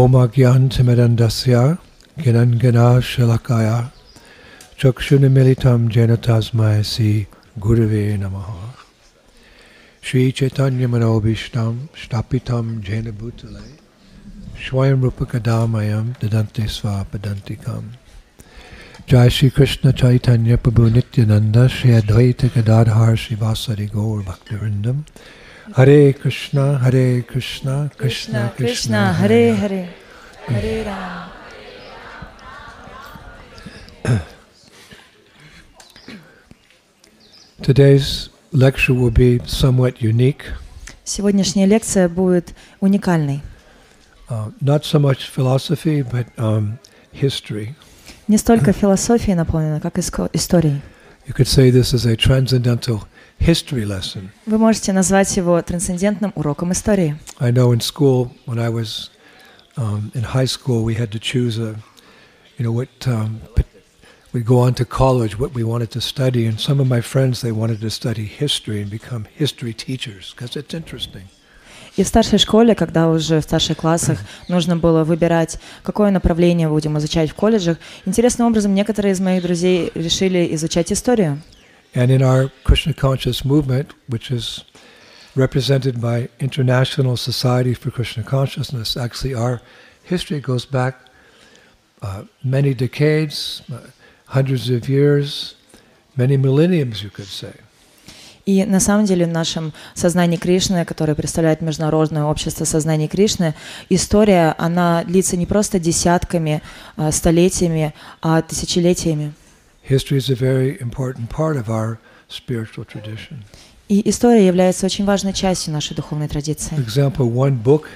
ओमा ज्ञान तिमदंडस्या ज्ञानंगना शलकाया चक्षुन्मीलितं जेन तस्मै श्री गुरुवे नमः श्रीचैतन्यमनोभीष्टं स्थापितं जैन भूतले स्वयं रूपकदामयं ददन्ते स्वापदन्तिकम् जय श्री कृष्ण चैतन्य प्रभु नित्यानंद श्री अद्वैत गदाधार श्रीवासरि गौर भक्तवृंदम Hare Krishna Hare Krishna Krishna Krishna, Hare Hare, Hare Ram. Today's lecture will be somewhat unique, Сегодняшняя лекция будет уникальной. uh, not so much philosophy, but um, history. Не столько философией наполнена, как историей. You could say this is a transcendental history lesson. Вы можете назвать его трансцендентным уроком истории. I know in school, when I was um, in high school, we had to choose a, you know, what um, we'd go on to college, what we wanted to study, and some of my friends they wanted to study history and become history teachers because it's interesting. И в старшей школе, когда уже в старших классах нужно было выбирать, какое направление будем изучать в колледжах, интересным образом некоторые из моих друзей решили изучать историю. And in our Krishna conscious movement, which is represented by International Society for Krishna Consciousness, actually our history goes back uh, many decades, uh, hundreds of years, many millenniums, you could say. И на самом деле в нашем сознании Кришны, которое представляет Международное общество сознания Кришны, история, она длится не просто десятками, а, столетиями, а тысячелетиями. History is a very important part of our spiritual tradition. И история является очень важной частью нашей духовной For традиции. example, one book,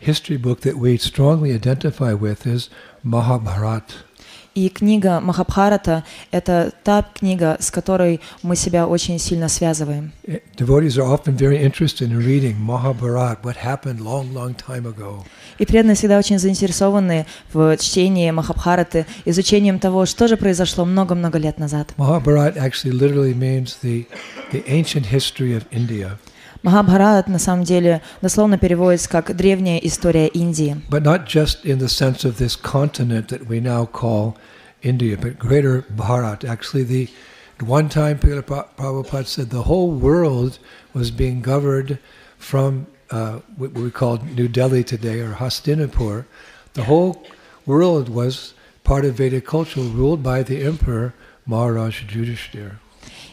history book that we strongly identify with is Mahabharata. И книга Махабхарата — это та книга, с которой мы себя очень сильно связываем. Ago. И преданные всегда очень заинтересованы в чтении Махабхараты, изучением того, что же произошло много-много лет назад. Mahabharata actually literally means the, the ancient history of India, Махабхарат на самом деле дословно переводится как «древняя история Индии». but not just in the sense of this continent that we now call India, but greater Bharat. Actually, the at one time Prabhupada said the whole world was being governed from uh, what we call New Delhi today or Hastinapur. The whole world was part of Vedic culture, ruled by the emperor Maharaj Yudhishthira.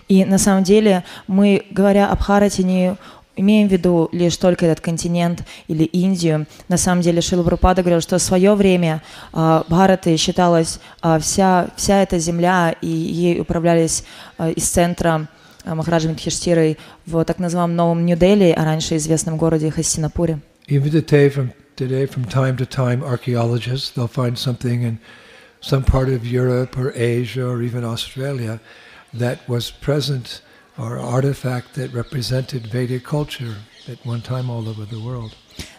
И на самом деле мы, говоря об Бхарате, не имеем в виду лишь только этот континент или Индию. На самом деле Шила Прабхупада говорил, что в свое время а, Бхараты считалась а, вся, вся эта земля, и ей управлялись а, из центра а, Махараджа Мидхиштирой в так называемом Новом Нью-Дели, а раньше известном городе Хастинапуре. Today, from time to time, archaeologists they'll find something in some part of Europe or Asia or even Australia that was present or artifact that represented Vedic culture at one time all over the world.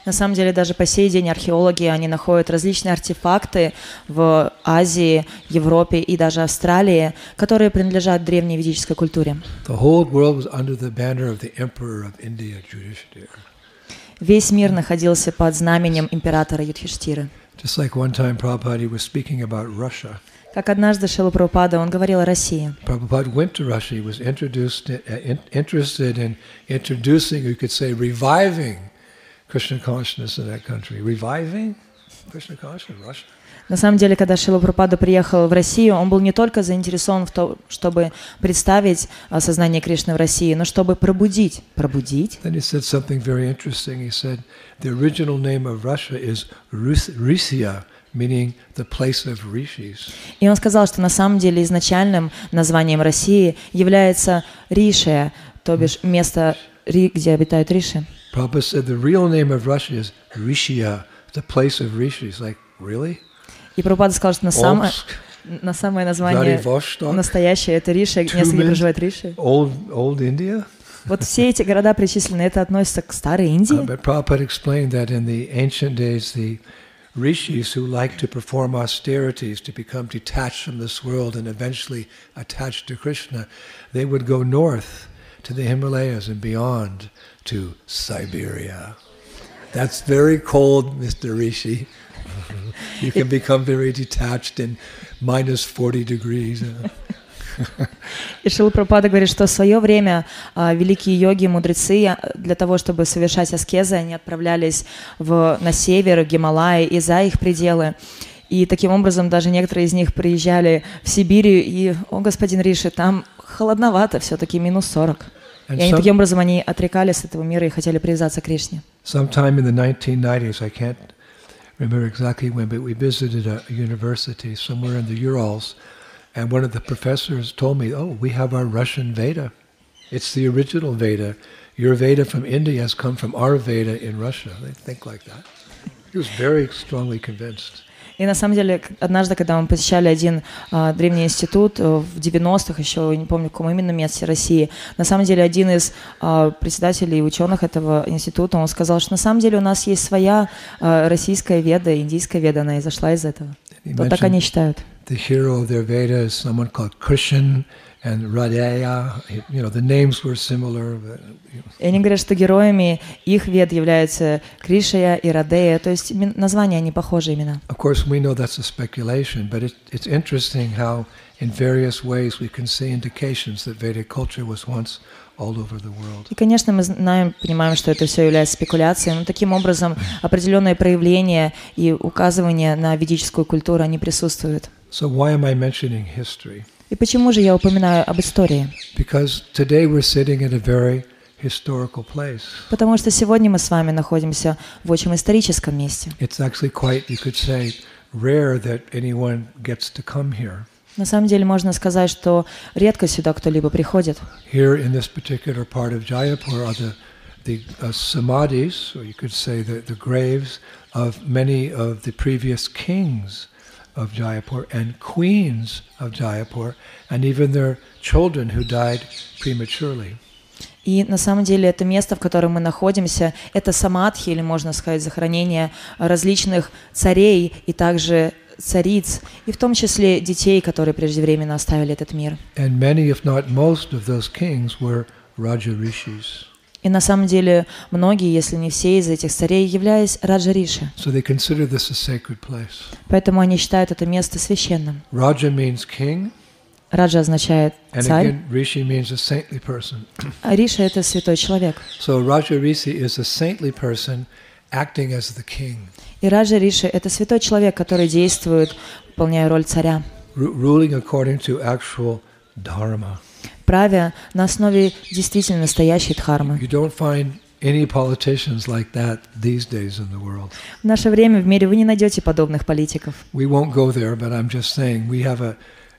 На самом деле даже по сей день археологи, они находят различные артефакты в Азии, Европе и даже Австралии, которые принадлежат древней ведической культуре. The whole world was under the banner of the emperor of India, Yudhishthira. Весь мир находился под знаменем императора Юдхиштиры. Just like one time Prabhupada was speaking about Russia. Как однажды Шила Прабхупада, он говорил о России. Prabhupada went to Russia. He was introduced, uh, in, interested in introducing, you could say, reviving Krishna consciousness in that country. Reviving Krishna consciousness, Russia. На самом деле, когда Шила Прабхупада приехал в Россию, он был не только заинтересован в том, чтобы представить а, сознание Кришны в России, но чтобы пробудить. Пробудить? Then he said something very interesting. He said the original name of Russia is Rus- Rishya, meaning the place of rishis. И он сказал, что на самом деле изначальным названием России является Ришия, то бишь место, где обитают Риши. Prabhupada said the real name of Russia is Rishya, the place of rishis. Like, really? И Прабхупада сказал, что на самое, Omsk, на самое название настоящее это Риши, место, где проживает Риши. old, old India? Вот все эти города причислены, это относится к старой Uh, Индии. but Prabhupada explained that in the ancient days, the rishis who like to perform austerities, to become detached from this world and eventually attached to Krishna, they would go north to the Himalayas and beyond to Siberia. That's very cold, Mr. Rishi. You can become very detached in minus 40 degrees. И Шила Прабхупада говорит, что в свое время а, великие йоги, мудрецы, а, для того, чтобы совершать аскезы, они отправлялись в, на север, в Гималаи и за их пределы. И таким образом даже некоторые из них приезжали в Сибирь, и, о, господин Риши, там холодновато, все-таки минус 40. And И они таким образом они отрекались от этого мира и хотели привязаться к Кришне. sometime in the 1990s, I can't remember exactly when, but we visited a university somewhere in the Urals, and one of the professors told me, "Oh, we have our Russian Veda. It's the original Veda. Your Veda from India has come from our Veda in Russia." They think like that. He was very strongly convinced. И на самом деле, однажды, когда мы посещали один а, древний институт э, в 90-х, еще не помню, в каком именно месте России, на самом деле один из а, председателей и ученых этого института, он сказал, что на самом деле у нас есть своя а, российская веда, индийская веда, она изошла из этого. Вот так они считают. The hero of their Veda is someone called Krishan and Radheya. You know, the names were similar. but, you know, И они говорят, что героями их вед являются Кришая и Радея, то есть названия они похожи имена. Of course, we know that's a speculation, but it, it's interesting how, in various ways, we can see indications that Vedic culture was once all over the world. И, конечно, мы знаем, понимаем, что это все является спекуляцией, но таким образом определенные проявления и указывания на ведическую культуру, они присутствуют. So, why am I mentioning history? И почему же я упоминаю об истории? Because today we're sitting at a very historical place. Потому что сегодня мы с вами находимся в очень историческом месте. It's actually quite, you could say, rare that anyone gets to come here. На самом деле можно сказать, что редко сюда кто-либо приходит. Here in this particular part of Jaipur are the, the uh, samadhis, or you could say the, the graves, of many of the previous kings Of Jaipur and queens of Jaipur, and even their children who died prematurely. И на самом деле это место, в котором мы находимся, это самадхи, или можно сказать захоронение различных царей и также цариц, и в том числе детей, которые преждевременно оставили этот мир. And many, if not most, of those kings were Raja Rishis. И на самом деле многие, если не все из этих царей, являлись раджариши. So they consider this a sacred place. Поэтому они считают это место священным. Raja means king, Раджа означает царь, again, Rishi means a saintly person. а Риша — это святой человек. So Raja Rishi is a saintly person acting as the king, И Раджа Риши — это святой человек, который действует, выполняя роль царя, ru- ruling according to actual dharma. Правя на основе действительно настоящей дхармы. В наше время в мире вы не найдете подобных политиков. We won't go there, but I'm just saying we have a,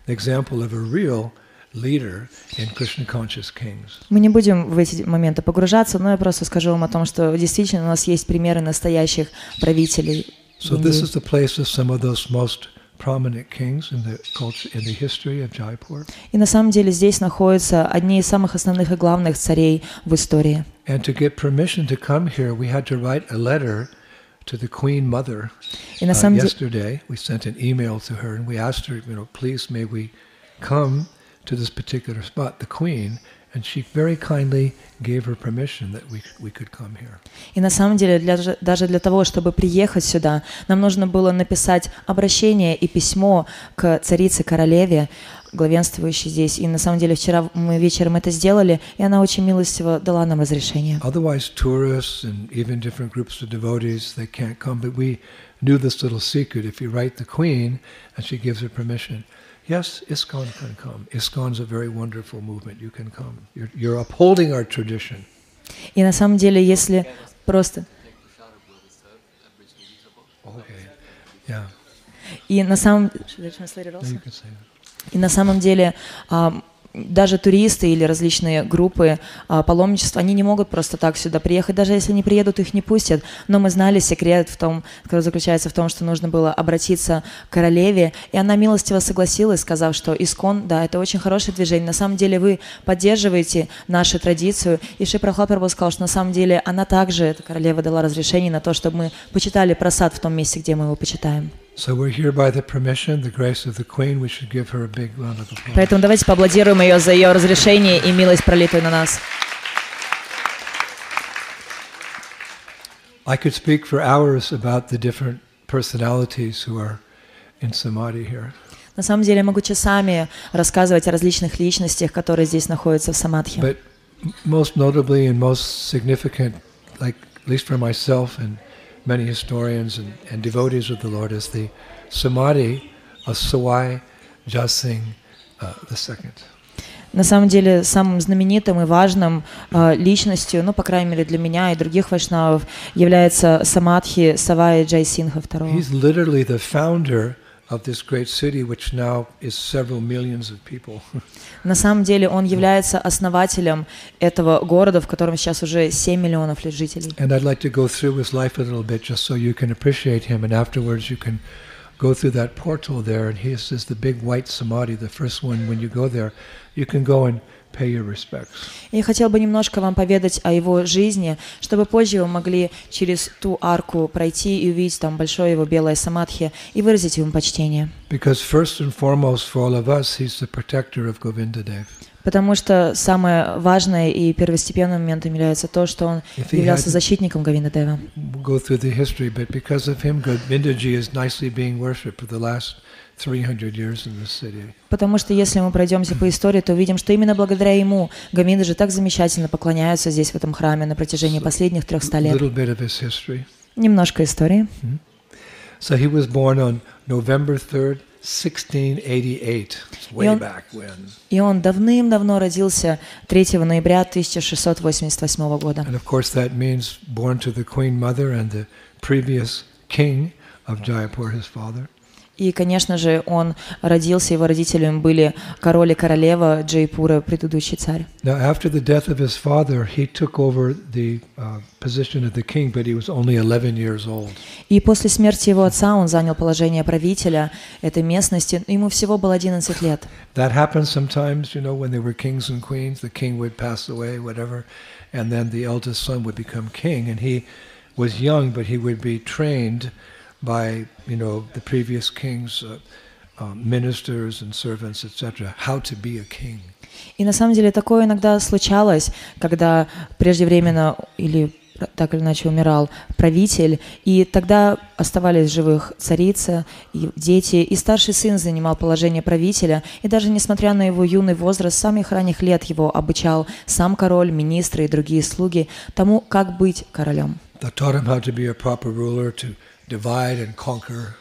an example of a real. Мы не будем в эти моменты погружаться, но я просто скажу вам о том, что действительно у нас есть примеры настоящих правителей. So this is the place of some of those most prominent kings in the culture in the history of Jaipur. И на самом деле здесь находятся одни из самых основных и главных царей в истории. And to get permission to come here, we had to write a letter to the Queen Mother. И на Uh, самом деле... yesterday, we sent an email to her and we asked her, you know, please may we come to this particular spot, the Queen, and she very kindly gave her permission that we, we could come here. И на самом деле, для, же- даже для того, чтобы приехать сюда, нам нужно было написать обращение и письмо к царице-королеве, главенствующей здесь. И на самом деле вчера мы вечером это сделали, и она очень милостиво дала нам разрешение. Otherwise, tourists and even different groups of devotees, they can't come. But we knew this little secret. If you write the Queen and she gives her permission, yes, ISKCON can come. ISKCON's a very wonderful movement. You can come. You're, you're upholding our tradition. И на самом деле, если просто... Okay. Yeah. И на самом... No, you can say that. И на самом деле а, даже туристы или различные группы а, паломничества, они не могут просто так сюда приехать. Даже если они приедут, их не пустят. Но мы знали секрет, в том, который заключается в том, что нужно было обратиться к королеве. И она милостиво согласилась, сказав, что Искон, да, это очень хорошее движение. На самом деле вы поддерживаете нашу традицию. И Ши Прабхупада Прабху сказал, что на самом деле она также, эта королева, дала разрешение на то, чтобы мы почитали просад в том месте, где мы его почитаем. So we're here by the permission, the grace of the Queen. We should give her a big round of applause. Поэтому давайте поаплодируем ее за ее разрешение и милость, пролитую на нас. I could speak for hours about the different personalities who are in samadhi here. На самом деле я могу часами рассказывать о различных личностях, которые здесь находятся в самадхи. But m- most notably and most significant, like at least for myself and many historians and, and devotees of the Lord, is the samadhi of Sawai Jasing uh, II. На самом деле самым знаменитым и важным э, личностью, ну, по крайней мере, для меня и других вайшнавов, является Самадхи Савая Джайсинха II. He's literally the founder of this great city, which now is several millions of people. На самом деле он является основателем этого города, в котором сейчас уже 7 миллионов лет жителей. And I'd like to go through his life a little bit just so you can appreciate him, and afterwards you can go through that portal there, and he is the big white samadhi, the first one. When you go there, you can go and pay your respects. Я хотел бы немножко вам поведать о его жизни, чтобы позже вы могли через ту арку пройти и увидеть там большое его белое самадхи и выразить ему почтение. Потому что самое важное и первостепенным моментом является то, что он являлся защитником Говинда Дева. We'll go through the history, but because of him, Govindaji is nicely being worshipped for the last 300 years in this city. Потому что если мы пройдемся по истории, то увидим, что именно благодаря ему Говинда же так замечательно поклоняются здесь, в этом храме, на протяжении последних 300 A лет. Немножко истории. So he was born on November 3rd, 1688. It's way он- back when. И он давным-давно родился 3 ноября 1688 года. And of course, that means born to the Queen Mother and the previous king of Jaipur, his father. И, конечно же, он родился, его родителями были король и королева Джейпура, предыдущий царь. Now, after the death of his father, he took over the uh, position of the king, but he was only 11 years old. И после смерти его отца он занял положение правителя этой местности. Ему всего было 11 лет. That happened sometimes, you know, when there were kings and queens, the king would pass away, whatever, and then the eldest son would become king. And he was young, but he would be trained by, you know, the previous king's uh, um, ministers and servants, etc., how to be a king. И на самом деле такое иногда случалось, когда преждевременно или так или иначе умирал правитель, и тогда оставались живых царица и дети, и старший сын занимал положение правителя, и даже несмотря на его юный возраст, с самых ранних лет его обучал сам король, министры и другие слуги тому, как быть королем. That taught him how to be a proper ruler, to divide and conquer.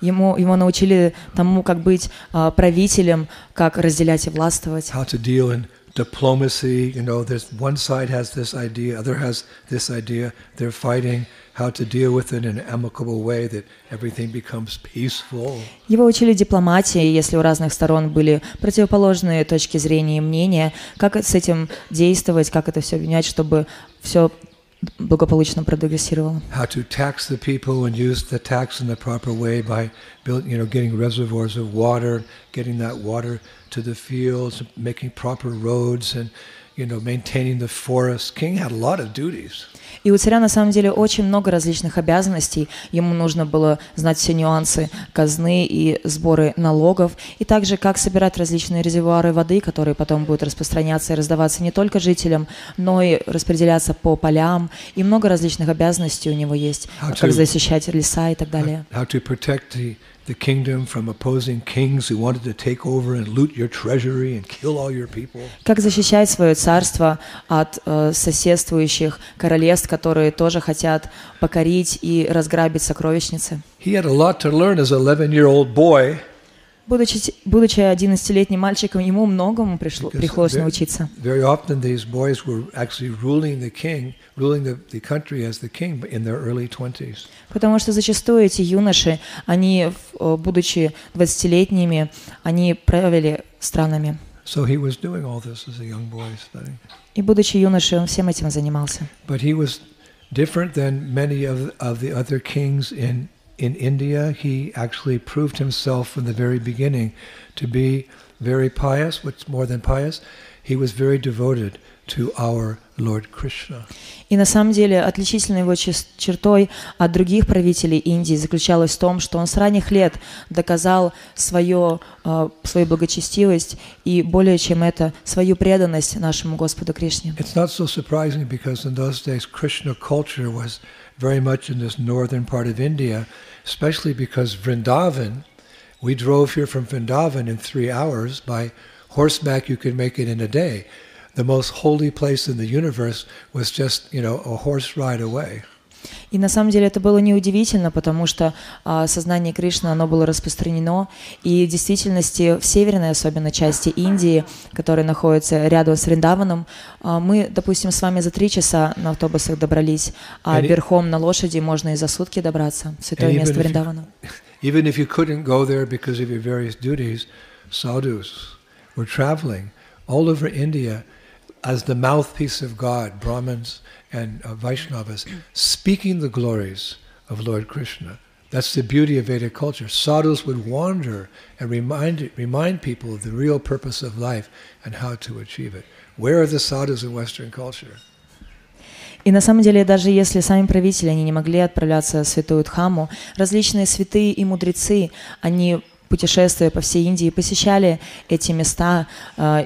Ему, его научили тому, как быть а, правителем, как разделять и властвовать. how to deal in diplomacy. You know, there's one side has this idea, other has this idea. They're fighting. How to deal with it in an amicable way that everything becomes peaceful. Его учили дипломатии, если у разных сторон были противоположные точки зрения и мнения, как с этим действовать, как это все менять, чтобы все благополучно прогрессировало. How to tax the people and use the tax in the proper way by building, you know, getting reservoirs of water, getting that water to the fields, making proper roads, and you know, maintaining the forests. King had a lot of duties. И у царя на самом деле очень много различных обязанностей. Ему нужно было знать все нюансы казны и сборы налогов, и также как собирать различные резервуары воды, которые потом будут распространяться и раздаваться не только жителям, но и распределяться по полям. И много различных обязанностей у него есть, How как to- защищать леса и так далее. How to protect the, the kingdom from opposing kings who wanted to take over and loot your treasury and kill all your people. Как защищать свое царство от э, соседствующих королевств, которые тоже хотят покорить и разграбить сокровищницы. He had a lot to learn as an 11-year-old boy. Будучи, будучи 11-летним мальчиком, ему многому пришло, пришлось научиться. Very often these boys were actually ruling the king, ruling the, the country as the king in their early 20s. Потому что зачастую эти юноши, они, э, будучи 20-летними, они правили странами. So he was doing all this as a young boy studying. И будучи юношей, он всем этим занимался. But he was different than many of, of the other kings in, in India. He actually proved himself from the very beginning to be very pious, what's more than pious? He was very devoted to our Lord Krishna. И на самом деле отличительной его чес- чертой от других правителей Индии заключалась в том, что он с ранних лет доказал свое, э, свою благочестивость и более чем это, свою преданность нашему Господу Кришне. It's not so surprising because in those days Krishna culture was very much in this northern part of India, especially because Vrindavan, we drove here from Vrindavan in three hours. By horseback, you could make it in a day. The most holy place in the universe was just, you know, a horse ride away. И на самом деле это было неудивительно, потому что а, сознание Кришны, оно было распространено, и в действительности в северной особенно части Индии, которая находится рядом с Риндаваном, а, мы, допустим, с вами за три часа на автобусах добрались, а And верхом на лошади можно и за сутки добраться святое место Вриндавана. Even if you couldn't go there because of your various duties, sadhus were traveling all over India as the mouthpiece of God, Brahmins and uh, Vaishnavas, speaking the glories of Lord Krishna. That's the beauty of Vedic culture. Sadhus would wander and remind, remind people of the real purpose of life and how to achieve it. Where are the sadhus in Western culture? И на самом деле, даже если сами правители, они не могли отправляться в святую Дхаму, различные святые и мудрецы, они, путешествуя по всей Индии, посещали эти места, э,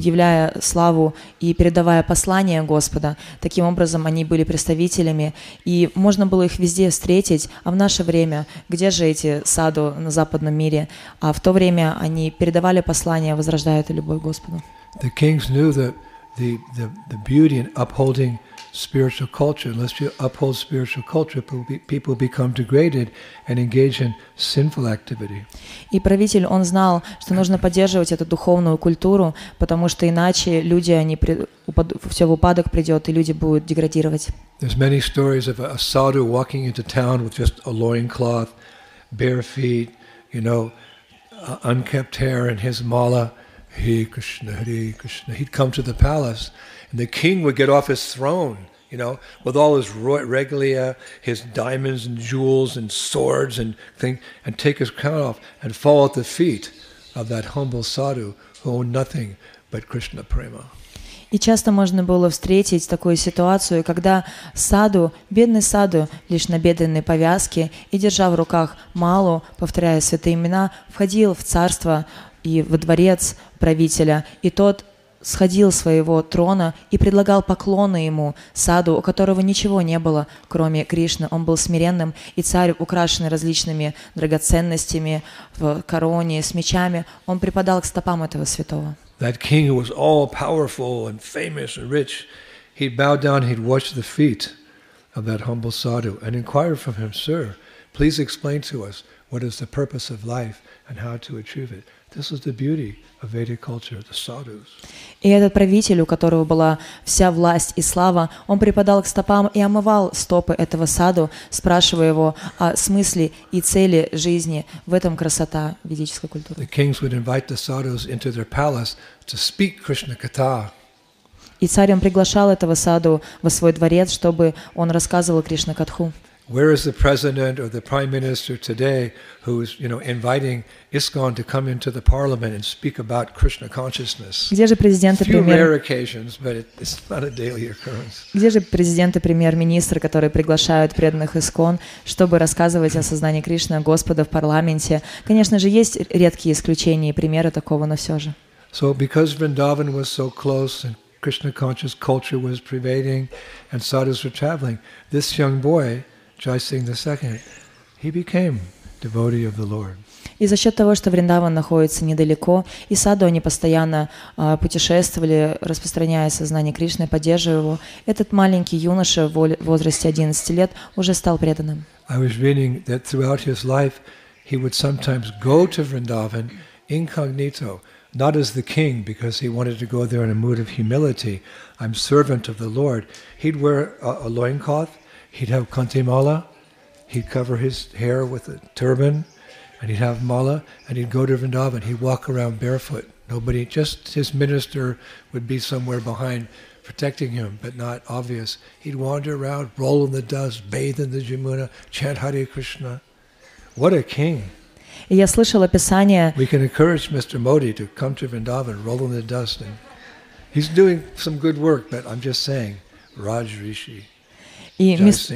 являя славу и передавая послание Господа. Таким образом, они были представителями, и можно было их везде встретить. А в наше время, где же эти саду на западном мире? А в то время они передавали послание, возрождая эту любовь Господу. The kings knew that the, the, the beauty in upholding spiritual culture. Unless you uphold spiritual culture, people be- people become degraded and engage in sinful activity. И правитель, он знал, что нужно поддерживать эту духовную культуру, потому что иначе люди, они при- упад- все в упадок придет, и люди будут деградировать. There's many stories of a, a sadhu walking into town with just a loincloth, bare feet, you know, uh, unkept hair and his mala. Hare Krishna, Hare Krishna. He'd come to the palace, and the king would get off his throne, you know, with all his regalia, his diamonds and jewels and swords and thing, and take his crown off and fall at the feet of that humble sadhu who owned nothing but Krishna prema. И часто можно было встретить такую ситуацию, когда саду, бедный саду, лишь на бедренной повязке и держа в руках малу, повторяя святые имена, входил в царство и во дворец правителя, и тот сходил своего трона и предлагал поклоны ему, саду, у которого ничего не было, кроме Кришны. Он был смиренным, и царь, украшенный различными драгоценностями, в короне, с мечами, он припадал к стопам этого святого. That king who was all powerful and famous and rich, he'd bow down, he'd wash the feet of that humble sadhu and inquire from him, Sir, please explain to us what is the purpose of life and how to achieve it. This is the beauty of Vedic culture, the sadhus. И этот правитель, у которого была вся власть и слава, он припадал к стопам и омывал стопы этого саду, спрашивая его о смысле и цели жизни. В этом красота ведической культуры. The kings would invite the sadhus into their palace to speak Krishna Katha. И царь он приглашал этого саду во свой дворец, чтобы он рассказывал Кришна Катху. Where is the president or the prime minister today who's, you know, inviting ISKCON to come into the parliament and speak about Krishna consciousness? Где же президент и few премьер... rare occasions, but it, it's not a daily occurrence. Где же президент и премьер-министр, которые приглашают преданных искон, чтобы рассказывать о сознании Кришны, Господа в парламенте? Конечно же, есть редкие исключения и примеры такого, но все же. So, because Vrindavan was so close and Krishna conscious culture was pervading and sadhus were traveling, this young boy, Jai Singh II, he became devotee of the Lord. И за счет того, что Вриндаван находится недалеко, и саду они постоянно а, путешествовали, распространяя сознание Кришны, поддерживая его, этот маленький юноша в воле- в возрасте 11 лет уже стал преданным. I was reading that throughout his life, he would sometimes go to Vrindavan incognito, not as the king, because he wanted to go there in a mood of humility. I'm servant of the Lord. He'd wear a, a loincloth, he'd have kantimala, he'd cover his hair with a turban, and he'd have mala, and he'd go to Vrindavan. He'd walk around barefoot. Nobody, just his minister would be somewhere behind protecting him, but not obvious. He'd wander around, roll in the dust, bathe in the Jamuna, chant Hare Krishna. What a king. И я слышал описание We can encourage Mr. Modi to come to Vrindavan, roll in the dust. And he's doing some good work, but I'm just saying, Raj Rishi, И, мис-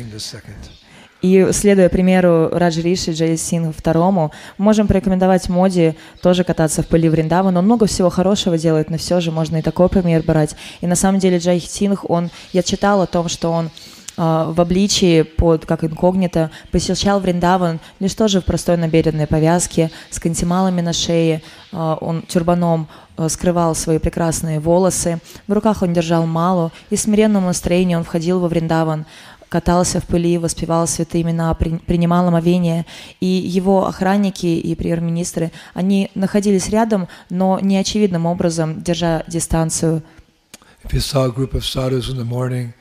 и следуя примеру Раджи Риши Джей Сингу второму, можем порекомендовать Моди тоже кататься в пыли Вриндавана. Он много всего хорошего делает, но все же можно и такой пример брать. И на самом деле Джай Сингх, он, я читал о том, что он а, в обличии, под, как инкогнито, посещал Вриндаван лишь тоже в простой набедренной повязке, с кантималами на шее, а, он тюрбаном а, скрывал свои прекрасные волосы, в руках он держал малу, и в смиренном настроении он входил во Вриндаван, катался в пыли, воспевал святые имена, при- принимал омовение, и его охранники и премьер-министры, они находились рядом, но неочевидным образом, держа дистанцию. If you saw a group of sadhus in the morning,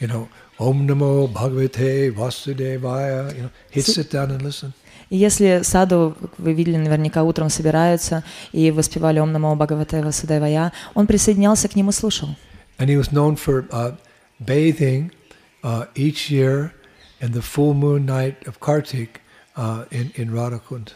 you know, Om Namo Bhagavate Vasudevaya, you know, he'd sit down and listen. И если саду, как вы видели, наверняка утром собираются и воспевали Ом Намо Бхагавате Васудевая, он присоединялся к ним и слушал. And he was known for uh, bathing uh, each year in the full moon night of Kartik uh, in, in Radhakund.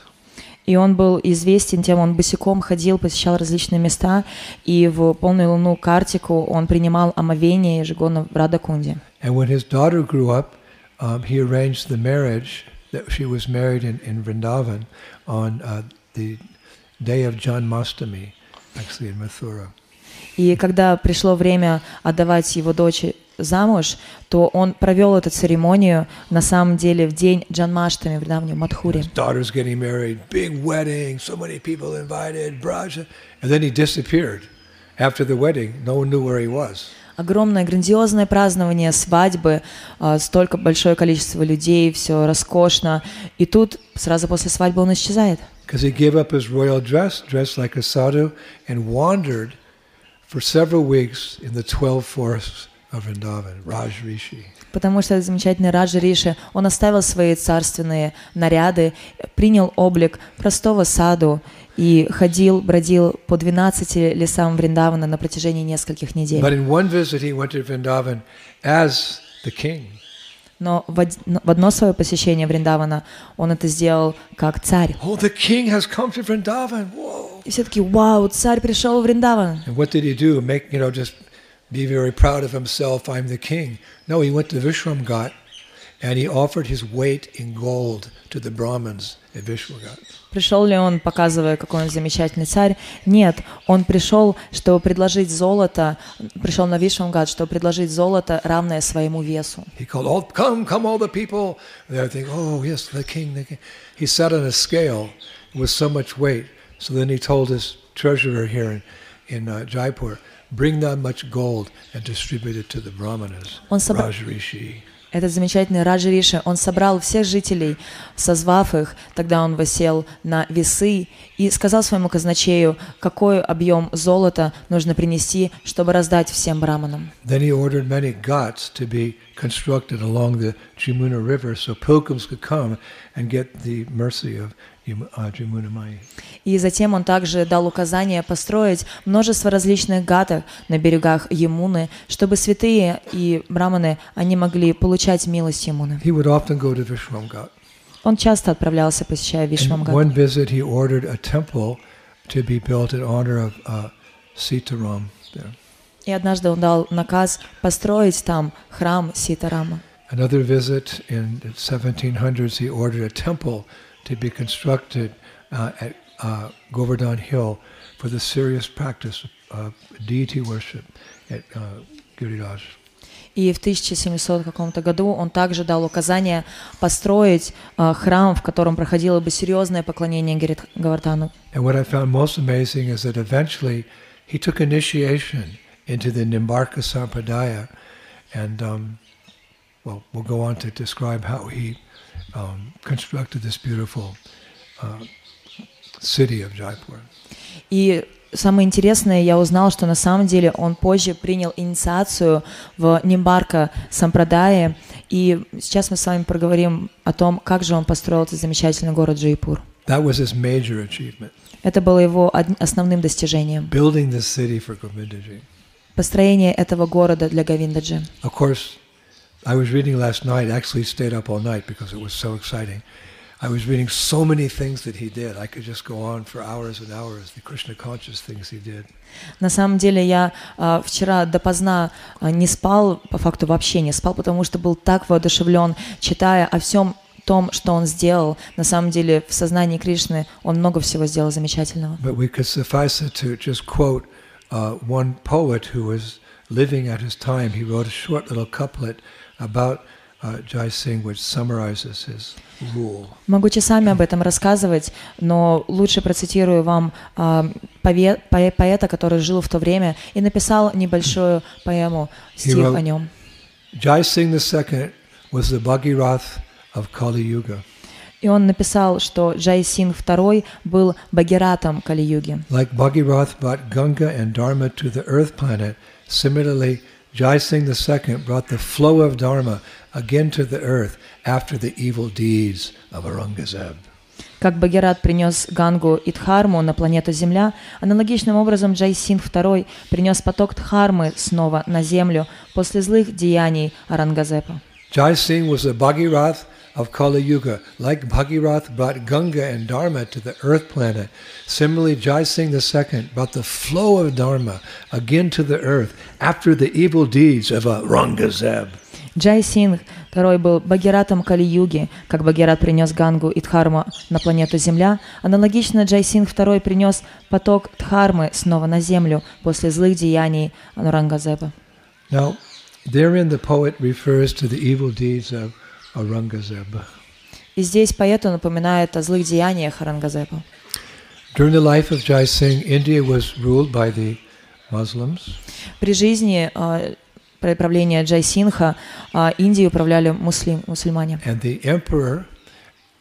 И он был известен тем, он босиком ходил, посещал различные места, и в полную луну Картику он принимал омовение ежегодно в Радакунде. And when his daughter grew up, um, he arranged the marriage that she was married in, in Vrindavan on uh, the day of Janmastami, actually in Mathura. И когда пришло время отдавать его дочь замуж, то он провел эту церемонию на самом деле в день Джанмаштами в давнем Мадхуре. Огромное, грандиозное празднование свадьбы, а, столько большое количество людей, все роскошно. И тут сразу после свадьбы он исчезает. Because he gave up his royal dress, dressed like a sadhu, and wandered for several weeks in the 12 forests Потому что этот замечательный Раджа Риши, он оставил свои царственные наряды, принял облик простого саду и ходил, бродил по 12 лесам Вриндавана на протяжении нескольких недель. Но в, од- в одно свое посещение Вриндавана он это сделал как царь. Oh. И все таки вау, царь пришел в Вриндаван. And what did he do? Make, you know, just be very proud of himself, I'm the king. No, he went to Vishramghat and he offered his weight in gold to the Brahmins at Vishramghat. Пришел ли он, показывая, какой он замечательный царь? Нет, он пришел, чтобы предложить золото, пришел на Вишвамгад, чтобы предложить золото, равное своему весу. He called, all, come, come all the people. And they think, oh, yes, the king, the king. He sat on a scale with so much weight. So then he told his treasurer here in, in uh, Jaipur, bring that much gold and distribute it to the Brahmanas, Он собра- Rajrishi. Этот замечательный Раджа Риши, он собрал всех жителей, созвав их, тогда он восел на весы и сказал своему казначею, какой объем золота нужно принести, чтобы раздать всем браманам. Then he ordered many ghats to be constructed along the Jimuna River so pilgrims could come and get the mercy of И затем он также дал указание построить множество различных гаток на берегах Емуны, чтобы святые и браманы, они могли получать милость Емуны. Он часто отправлялся, посещая Вишвамгат. one visit, he ordered a temple to be built in honor of uh, Sitaram there. И однажды он дал наказ построить там храм Ситарама. Another visit in the 1700s, he ordered a temple to be constructed uh, at uh, Govardhan Hill for the serious practice of deity worship at uh, Giriraj. И в 1700 каком-то году он также дал указание построить э, храм, в котором проходило бы серьезное поклонение Гирит- Гавардхану. And what I found most amazing is that eventually he took initiation into the Nimbarka Sampradaya. And, um, well, we'll go on to describe how he um, constructed this beautiful uh, city of Jaipur. И самое интересное, я узнал, что на самом деле он позже принял инициацию в Нимбарка Сампрадае. И сейчас мы с вами проговорим о том, как же он построил этот замечательный город Джайпур. That was his major achievement, Это было его основным достижением. building this city for Govindaji. Построение этого города для Гавиндаджи. Of course, I was reading last night, actually stayed up all night because it was so exciting. I was reading so many things that he did. I could just go on for hours and hours, the Krishna conscious things he did. На самом деле я а, вчера допоздна а, не спал, по факту вообще не спал, потому что был так воодушевлен, читая о всем том, что он сделал. На самом деле в сознании Кришны он много всего сделал замечательного. But we could suffice it to just quote uh, one poet who was living at his time. He wrote a short little couplet about uh, Jai Singh, which summarizes his rule. Могу часами об этом рассказывать, но лучше процитирую вам а, пове- пое- поэта, который жил в то время и написал небольшую поэму, стих wrote- о нем. Jai Singh II was the Bhagirath of Kali Yuga. И он написал, что Джай Синг II был Багиратом Кали-юги. Like Bhagirath brought Ganga and Dharma to the earth planet, similarly, Jai Singh II brought the flow of Dharma again to the earth after the evil deeds of Aurangzeb. Как Багират принес Гангу и Дхарму на планету Земля, аналогичным образом Джай Синг II принес поток Дхармы снова на Землю после злых деяний Арангазепа. Jai Singh was the Bhagirath of Kali Yuga. Like Bhagirath brought Ganga and Dharma to the earth planet, similarly Jai Singh II brought the flow of Dharma again to the earth after the evil deeds of Aurangzeb. Джай Синг II был Багиратом Кали-юги, как Багират принес Гангу и Дхарму на планету Земля. Аналогично Джай Синг II принес поток Дхармы снова на Землю после злых деяний Анурангазепа. Now, therein the poet refers to the evil deeds of Aurangzeb. И здесь поэту напоминает о злых деяниях Арангазепа. During the life of Jai Singh, India was ruled by the Muslims, При жизни при правления Джай Синха э, Индией управляли муслим, мусульмане. and the emperor,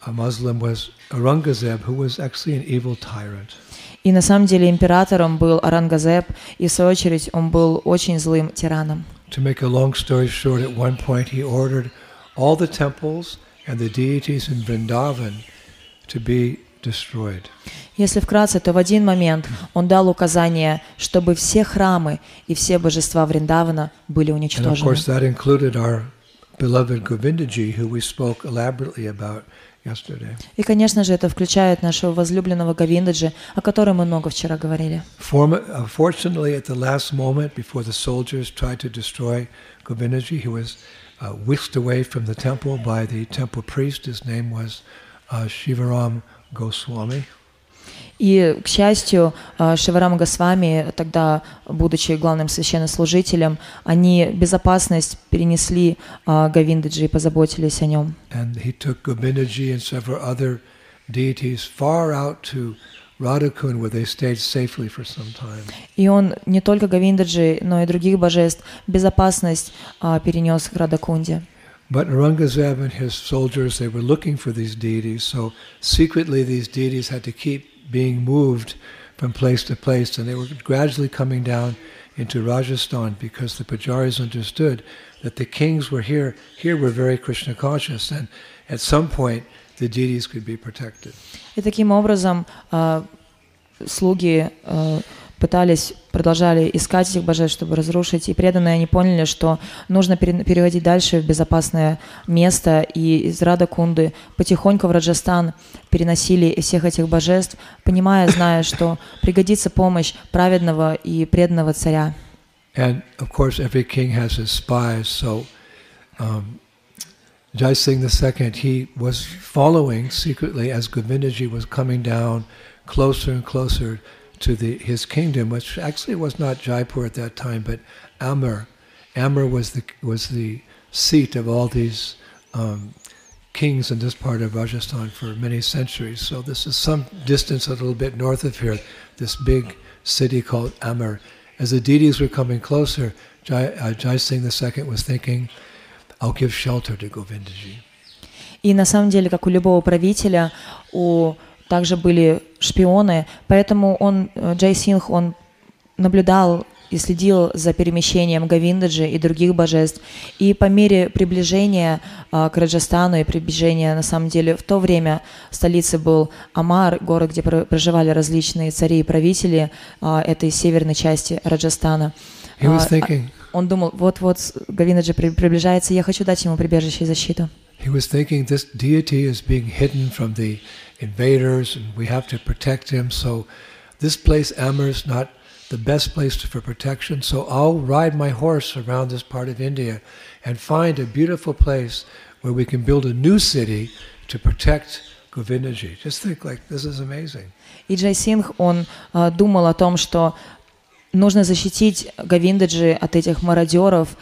a Muslim, was Aurangzeb, who was actually an evil tyrant. И на самом деле императором был Арангазеп, и в свою очередь он был очень злым тираном. To make a long story short, at one point he ordered all the temples and the deities in Vrindavan to be destroyed. Если вкратце, то в один момент он дал указание, чтобы все храмы и все божества Вриндавана были And of уничтожены. course, that included our beloved Govindaji, who we spoke elaborately about yesterday. И, конечно же, это включает нашего возлюбленного Гавиндаджи, о котором мы много вчера говорили. Form, uh, fortunately, at the last moment, before the soldiers tried to destroy Govindaji, he was uh, whisked away from the temple by the temple priest. His name was uh, Shivaram Goswami. И, к счастью, э, Шиварам Госвами, тогда, будучи главным священнослужителем, они безопасность перенесли э, Гавиндаджи и позаботились о нем. And he took Govindaji and several other deities far out to Radhakund, where they stayed safely for some time. И он не только Гавиндаджи, но и других божеств безопасность э, перенес к Радакунде. But Aurangzeb and his soldiers, they were looking for these deities, so secretly these deities had to keep being moved from place to place, and they were gradually coming down into Rajasthan because the Pujaris understood that the kings were here, here were very Krishna conscious, and at some point the deities could be protected. И таким образом э, слуги э, пытались, продолжали искать этих божеств, чтобы разрушить, и преданные они поняли, что нужно пере- переводить дальше в безопасное место, и из Рада Кунды потихоньку в Раджастан переносили всех этих божеств, понимая, зная, что пригодится помощь праведного и преданного царя. And of course, every king has his spies. So, um, Jai Singh II, he was following secretly as Govindaji was coming down closer and closer to the, his kingdom, which actually was not Jaipur at that time, but Amber. Amber was the was the seat of all these um, kings in this part of Rajasthan for many centuries. So this is some distance, a little bit north of here, this big city called Amber. As the deities were coming closer, Jai, uh, Jai Singh II was thinking, I'll give shelter to Govindaji. И на самом деле, как у любого правителя, у также были шпионы, поэтому он, э, Джай Синх, он наблюдал и следил за перемещением Гавиндаджи и других божеств. И по мере приближения а, к Раджастану и приближения, на самом деле, в то время столицей был Амар, город, где про- проживали различные цари и правители а, этой северной части Раджастана. He was А, thinking, Он думал, вот-вот Гавиндаджи при- приближается, я хочу дать ему прибежище и защиту. he was thinking this deity is being hidden from the invaders and we have to protect him. So this place, Amber, is not the best place for protection. So I'll ride my horse around this part of India and find a beautiful place where we can build a new city to protect Govindaji. Just think like this is amazing. И Джай Сингх, он а, думал о том, что нужно защитить Гавиндаджи от этих мародеров,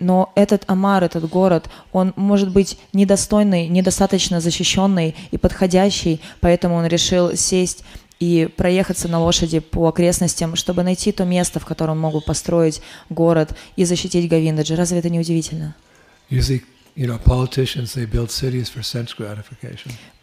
Но этот Амар, этот город, он может быть недостойный, недостаточно защищенный и подходящий, поэтому он решил сесть и проехаться на лошади по окрестностям, чтобы найти то место, в котором могут построить город и защитить Гавиндаджи. Разве это не удивительно?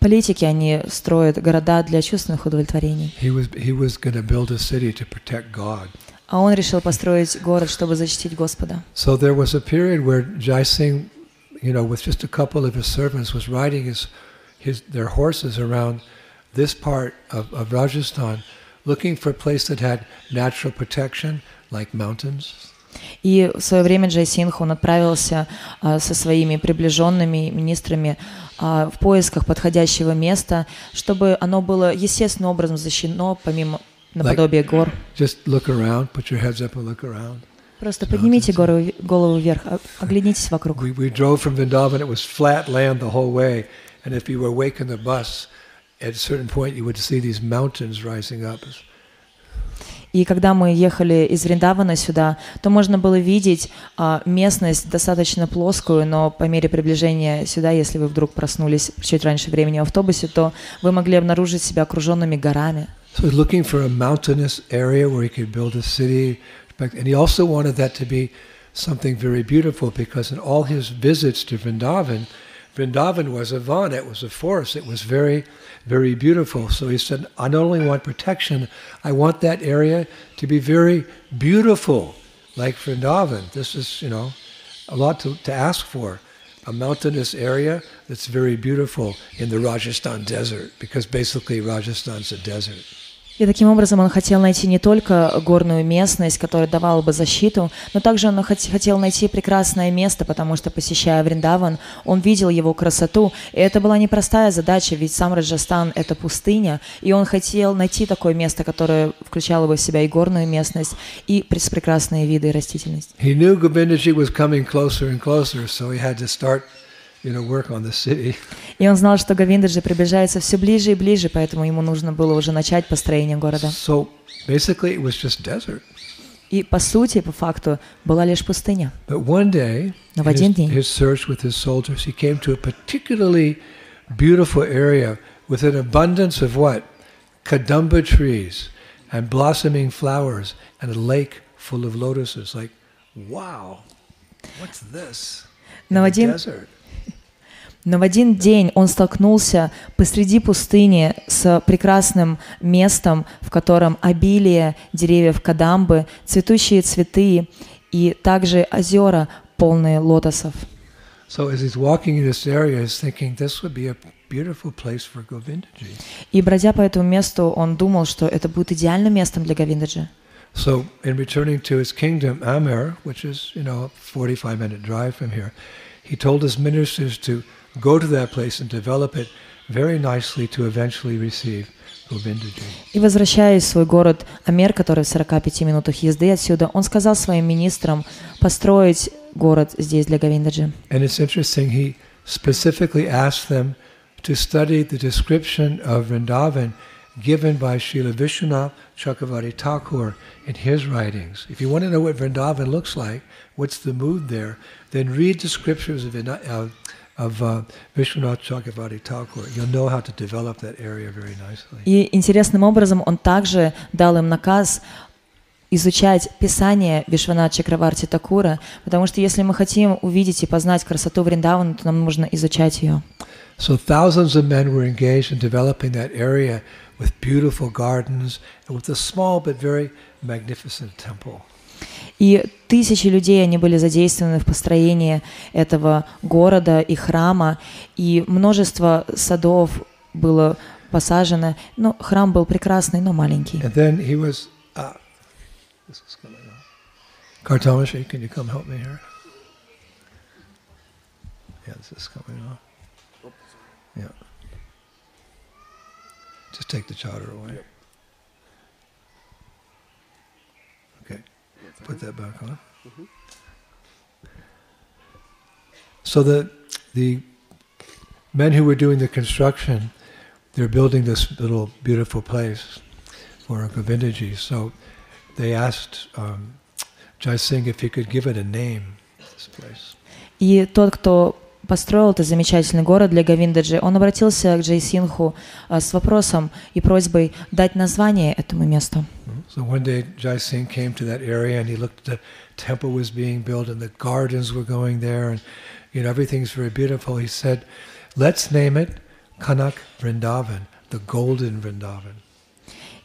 Политики, они строят города для чувственных удовлетворений. He was he was going to build a city to protect God. А он решил построить город, чтобы защитить Господа. So there was a period where Jai Singh, you know, with just a couple of his servants, was riding his, his their horses around this part of, of Rajasthan, looking for a place that had natural protection, like mountains. И в свое время Джай Синх, он отправился а, со своими приближенными министрами а, в поисках подходящего места, чтобы оно было естественным образом защищено, помимо наподобие гор. Just look around, put your heads up and look around. Просто поднимите гору, голову вверх, а- оглянитесь вокруг. We, we drove from Vrindavan, it was flat land the whole way, and if you were awake in the bus, at a certain point you would see these mountains rising up. И когда мы ехали из Вриндавана сюда, то можно было видеть а, местность достаточно плоскую, но по мере приближения сюда, если вы вдруг проснулись чуть раньше времени в автобусе, то вы могли обнаружить себя окруженными горами. So he's looking for a mountainous area where he could build a city, and he also wanted that to be something very beautiful because in all his visits to Vrindavan, Vrindavan was a van, it was a forest, it was very, very beautiful. So he said, I not only want protection, I want that area to be very beautiful, like Vrindavan. This is, you know, a lot to, to ask for. A mountainous area that's very beautiful in the Rajasthan desert, because basically Rajasthan's a desert. И таким образом он хотел найти не только горную местность, которая давала бы защиту, но также он хот- хотел найти прекрасное место, потому что, посещая Вриндаван, он видел его красоту. И это была непростая задача, ведь сам Раджастан — это пустыня, и он хотел найти такое место, которое включало бы в себя и горную местность, и прекрасные виды и растительность. you know, work on the city. И он знал, что Говиндаджи приближается все ближе и ближе, поэтому ему нужно было уже начать построение города. So basically, it was just desert. И по сути, по факту, была лишь пустыня. But one day, Но в in один his, день his search with his soldiers, he came to a particularly beautiful area with an abundance of what? Kadamba trees and blossoming flowers and a lake full of lotuses. Like, wow, what's this? in Но в the один desert? Но в один день он столкнулся посреди пустыни с прекрасным местом, в котором обилие деревьев кадамбы, цветущие цветы и также озера, полные лотосов. So as he's walking in this area, he's thinking this would be a beautiful place for Govindaji. И бродя по этому месту, он думал, что это будет идеальным местом для Говиндаджи. So in returning to his kingdom, Amer, which is, you know, a 45 minute drive from here, he told his ministers to go to that place and develop it very nicely to eventually receive Govindaji. И возвращаясь в свой город Амер, который в 45 минутах езды отсюда, он сказал своим министрам построить город здесь для Говиндаджи. And it's interesting, he specifically asked them to study the description of Vrindavan given by Srila Vishwanath Chakravarti Thakur in his writings. If you want to know what Vrindavan looks like, what's the mood there, then read the scriptures of, Vina- of, of uh, Vishwanath Chakravarti Thakur. You'll know how to develop that area very nicely. И интересным образом он также дал им наказ изучать Писание Вишванат Чакраварти Такура, потому что если мы хотим увидеть и познать красоту Вриндавана, то нам нужно изучать ее. So thousands of men were engaged in developing that area with beautiful gardens and with a small but very magnificent temple. И тысячи людей, они были задействованы в построении этого города и храма, и множество садов было посажено. Ну, храм был прекрасный, но маленький. And then he was, uh, this is coming on. Kartamashi, can you come help me here? Yeah, this is coming on. Yeah. Just take the chowder away. Okay, put that back on. So the the men who were doing the construction, they're building this little beautiful place for Govindaji. So they asked um, Jai Singh if he could give it a name. this place. И тот, кто построил этот замечательный город для Гавиндаджи, он обратился к Джей Синху а, с вопросом и просьбой дать название этому месту. So one day Jai Singh came to that area and he looked at the temple was being built and the gardens were going there and you know everything's very beautiful. He said, "Let's name it Kanak Vrindavan, the golden Vrindavan."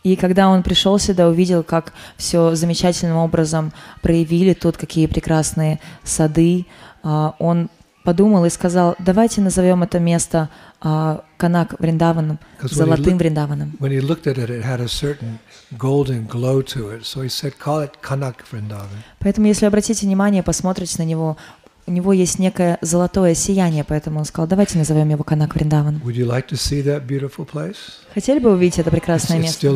И когда он пришел сюда, увидел, как все замечательным образом проявили тут, какие прекрасные сады, а, он подумал и сказал, давайте назовем это место а, Канак Вриндаваном, золотым Вриндаваном. When he looked at it, it had a certain golden glow to it. So he said, "Call it Kanak Vrindavan." Поэтому, если обратите внимание, посмотрите на него, у него есть некое золотое сияние, поэтому он сказал, давайте назовем его Канак Вриндаван. Like? Хотели бы увидеть это прекрасное место?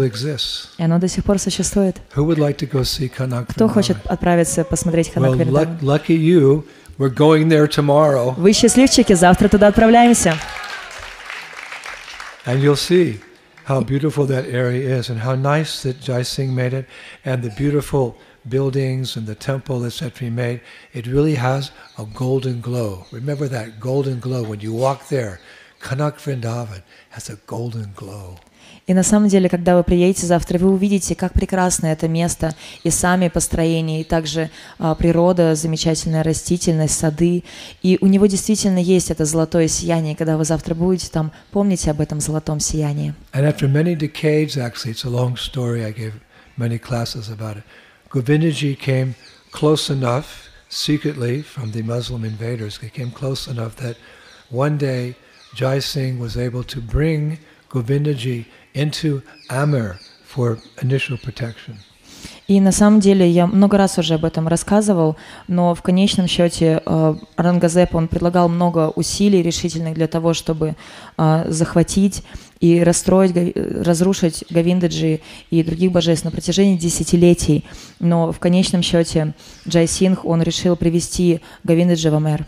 И оно до сих пор существует. Like Кто хочет отправиться посмотреть Канак Вриндаван? We're going there tomorrow, Вы счастливчики, завтра туда отправляемся. and you'll see how beautiful that area is, and how nice that Jai Singh made it, and the beautiful buildings and the temple etc. he made. It really has a golden glow. Remember that golden glow when you walk there. Kanak Vrindavan has a golden glow. И на самом деле, когда вы приедете завтра, вы увидите, как прекрасно это место, и сами построения, и также а, природа, замечательная растительность, сады. И у него действительно есть это золотое сияние. Когда вы завтра будете там, помните об этом золотом сиянии. And after many decades, actually, it's a long story. I gave many classes about it. Govindaji came close enough, secretly, from the Muslim invaders. They came close enough that one day Jai Singh was able to bring Govindaji into Amir for initial protection. И на самом деле я много раз уже об этом рассказывал, но в конечном счете э, Рангазеп, он предлагал много усилий решительных для того, чтобы э, захватить и расстроить, э, разрушить Гавиндаджи и других божеств на протяжении десятилетий. Но в конечном счете Джай Сингх, он решил привести Гавиндаджи в Амер.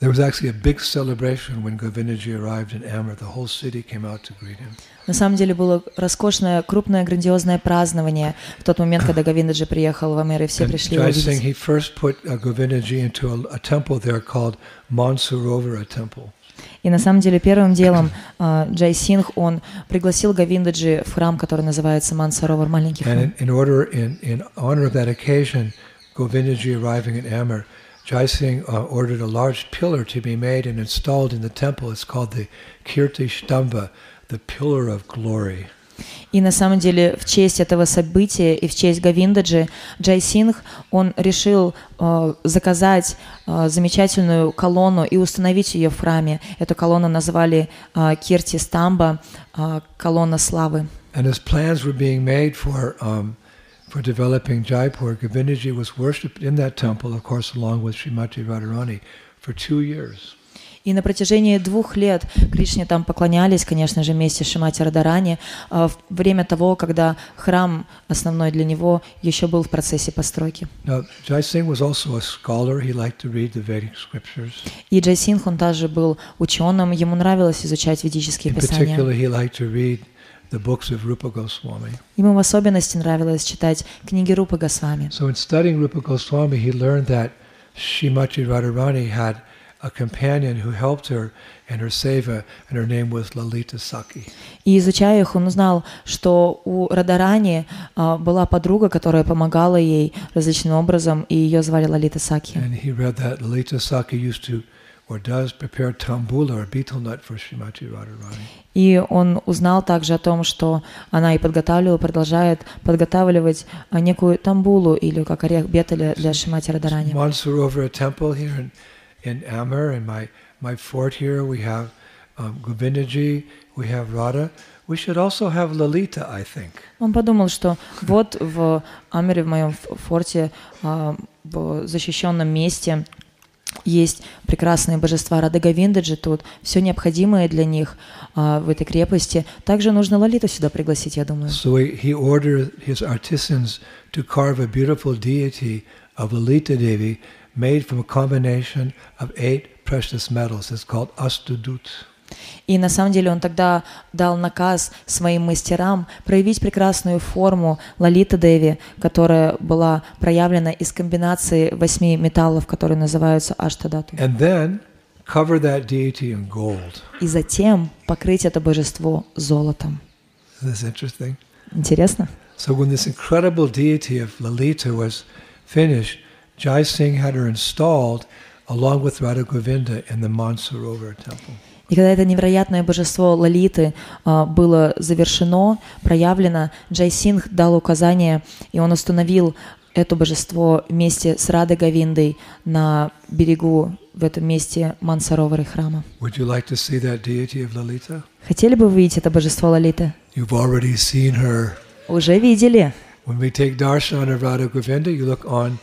There was actually a big celebration when Govindaji arrived in Amir. The whole city came out to greet him. На самом деле было роскошное, крупное, грандиозное празднование в тот момент, когда Гавиндаджи приехал в Амер, и все пришли его Jai Singh, видеть. he first put uh, Govindaji into a, a temple there called Mansarovara Temple. И на самом деле первым делом а, Джай Сингх, он пригласил Гавиндаджи в храм, который называется Мансаровар, маленький храм. And in, in order, in, in honor of that occasion, Govindaji arriving in Amir, Jai Singh uh, ordered a large pillar to be made and installed in the temple. It's called the Kirti Shtamba, the pillar of glory. И на самом деле в честь этого события и в честь Гавиндаджи Джай Сингх, он решил э, заказать э, замечательную колонну и установить ее в храме. Эту колонну назвали э, Кирти Стамба, э, колонна славы. And as plans were being made for, um, for developing Jaipur, Govindaji was worshipped in that temple, of course, along with Srimati Radharani, for two years. И на протяжении двух лет Кришне там поклонялись, конечно же, вместе с Шимати Радарани, а, в время того, когда храм основной для него еще был в процессе постройки. И Джай Сингх, он также был ученым, ему нравилось изучать ведические In писания. the books of Rupa Goswami. Ему в особенности нравилось читать книги Рупы Госвами. So in studying Rupa Goswami, he learned that Shrimati Radharani had a companion who helped her in her seva, and her name was Lalita Saki. И изучая их, он узнал, что у Радарани а, была подруга, которая помогала ей различным образом, и ее звали Лалита Саки. And he read that Lalita Saki used to, or does, prepare tambula or betel nut for Shrimati Radharani. И он узнал также о том, что она и подготавливала, продолжает подготавливать а, некую тамбулу или как орех бетеля для Шимати Радарани. Mansarovara temple here in, in Amur, and my, my fort here, we have um, Govindaji, we have Radha. We should also have Lalita, I think. Он подумал, что вот в Амере, в моем ф- форте, а, в защищенном месте есть прекрасные божества Рады Говиндаджи тут, все необходимое для них а, в этой крепости. Также нужно Лалиту сюда пригласить, я думаю. So he, he ordered his artisans to carve a beautiful deity of Lalita Devi made from a combination of eight precious metals. It's called Astudut. И на самом деле он тогда дал наказ своим мастерам проявить прекрасную форму Лалита Деви, которая была проявлена из комбинации восьми металлов, которые называются Аштадату. And then cover that deity in gold. И затем покрыть это божество золотом. Интересно? So when this incredible deity of Lalita was finished, Jai Singh had her installed along with Radha Govinda in the Mansarovar temple. И когда это невероятное божество Лалиты а, было завершено, проявлено, Джай Сингх дал указание, и он установил это божество вместе с Радой Говиндой на берегу в этом месте Мансаровары храма. Would you like to see that deity of Lalita? Хотели бы вы видеть это божество Лалиты? You've already seen her. Уже видели. When we take darshan of Radha Govinda, you look on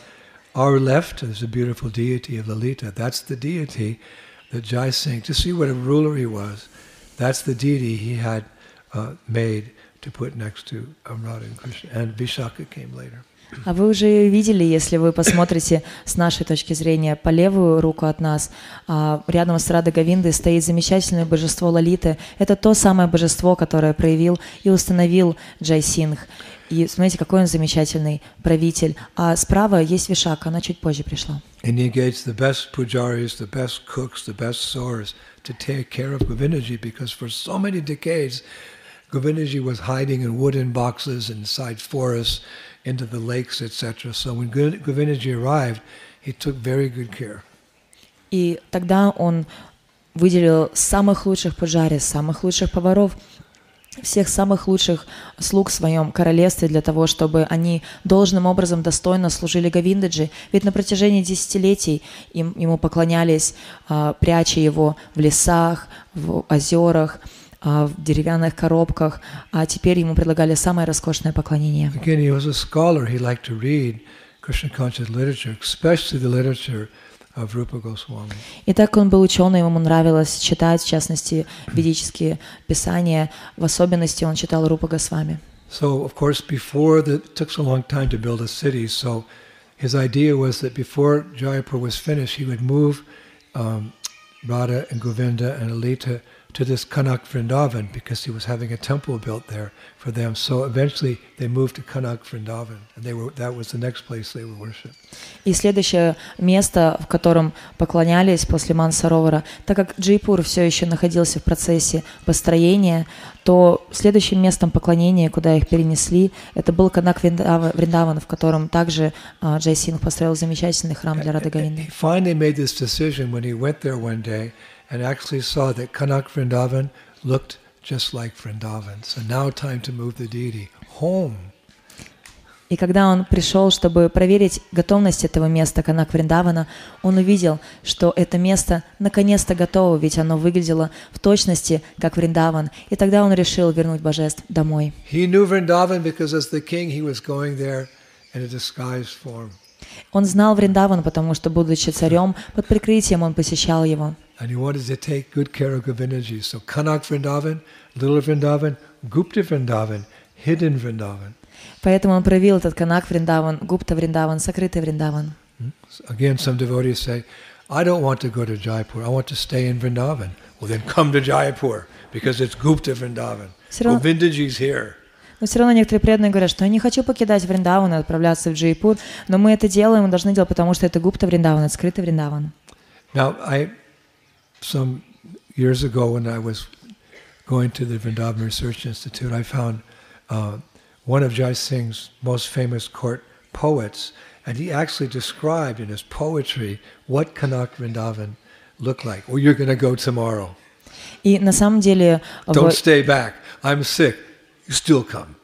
our left, there's a beautiful deity of Lalita. That's the deity that Jai Singh, to see what a ruler he was, that's the deity he had uh, made to put next to um, Radha and Krishna. And Vishaka came later. А вы уже видели, если вы посмотрите с нашей точки зрения по левую руку от нас, а, рядом с Радой Говиндой стоит замечательное божество Лалиты. Это то самое божество, которое проявил и установил Джай Сингх. И смотрите, какой он замечательный правитель. А справа есть Вишака, она чуть позже пришла. And he engaged the best pujaris, the best cooks, the best sewers to take care of Govindaji because for so many decades, Govindaji was hiding in wooden boxes inside forests, into the lakes, etc. So when Go- Govindaji arrived, he took very good care. И тогда он выделил самых лучших пожарис, самых лучших поваров, всех самых лучших слуг в своем королевстве для того, чтобы они должным образом достойно служили Говиндаджи. Ведь на протяжении десятилетий им, ему поклонялись, а, пряча его в лесах, в озерах, а, в деревянных коробках, а теперь ему предлагали самое роскошное поклонение. Again, he was a scholar. He liked to read Krishna conscious literature, especially the literature. И так он был ученый, ему нравилось читать, в частности, ведические писания, в особенности он читал Рупа Госвами. So, of course, before the, it took so long time to build a city, so his idea was that before Jaipur was finished, he would move um, Radha and Govinda and Alita to this Kanak Vrindavan because he was having a temple built there for them. So eventually they moved to Kanak Vrindavan, and they were that was the next place they would worship. И следующее место, в котором поклонялись после Мансаровара, так как Джейпур все еще находился в процессе построения, то следующим местом поклонения, куда их перенесли, это был Канак Вриндава- Вриндаван, в котором также а, Джай Сингх построил замечательный храм для Говинды. finally made this decision when he went there one day and actually saw that Kanak Vrindavan looked just like Vrindavan. So now time to move the deity home. И когда он пришел, чтобы проверить готовность этого места, Канак Вриндавана, он увидел, что это место наконец-то готово, ведь оно выглядело в точности, как Вриндаван. И тогда он решил вернуть божеств домой. He knew Vrindavan because as the king he was going there in a disguised form. Он знал Вриндаван, потому что, будучи царем, под прикрытием он посещал его. And he wanted to take good care of Govindaji. So Kanak Vrindavan, Little Vrindavan, Gupta Vrindavan, Hidden Vrindavan. Поэтому он проявил этот Канак Вриндаван, Гупта Вриндаван, сокрытый Вриндаван. Again, some devotees say, I don't want to go to Jaipur. I want to stay in Vrindavan. Well, then come to Jaipur because it's Gupta Vrindavan. Равно- Govindaji's here. Но все равно некоторые преданные говорят, что я не хочу покидать Вриндаван и отправляться в Джейпур, но мы это делаем и должны делать, потому что это Гупта Вриндаван, это скрытый Вриндаван. Now, I, some years ago when I was going to the Vrindavan Research Institute, I found uh, one of Jai Singh's most famous court poets, and he actually described in his poetry what Kanak Vrindavan looked like. Well, you're going to go tomorrow. И на самом деле в- Don't stay back. I'm sick. You still come.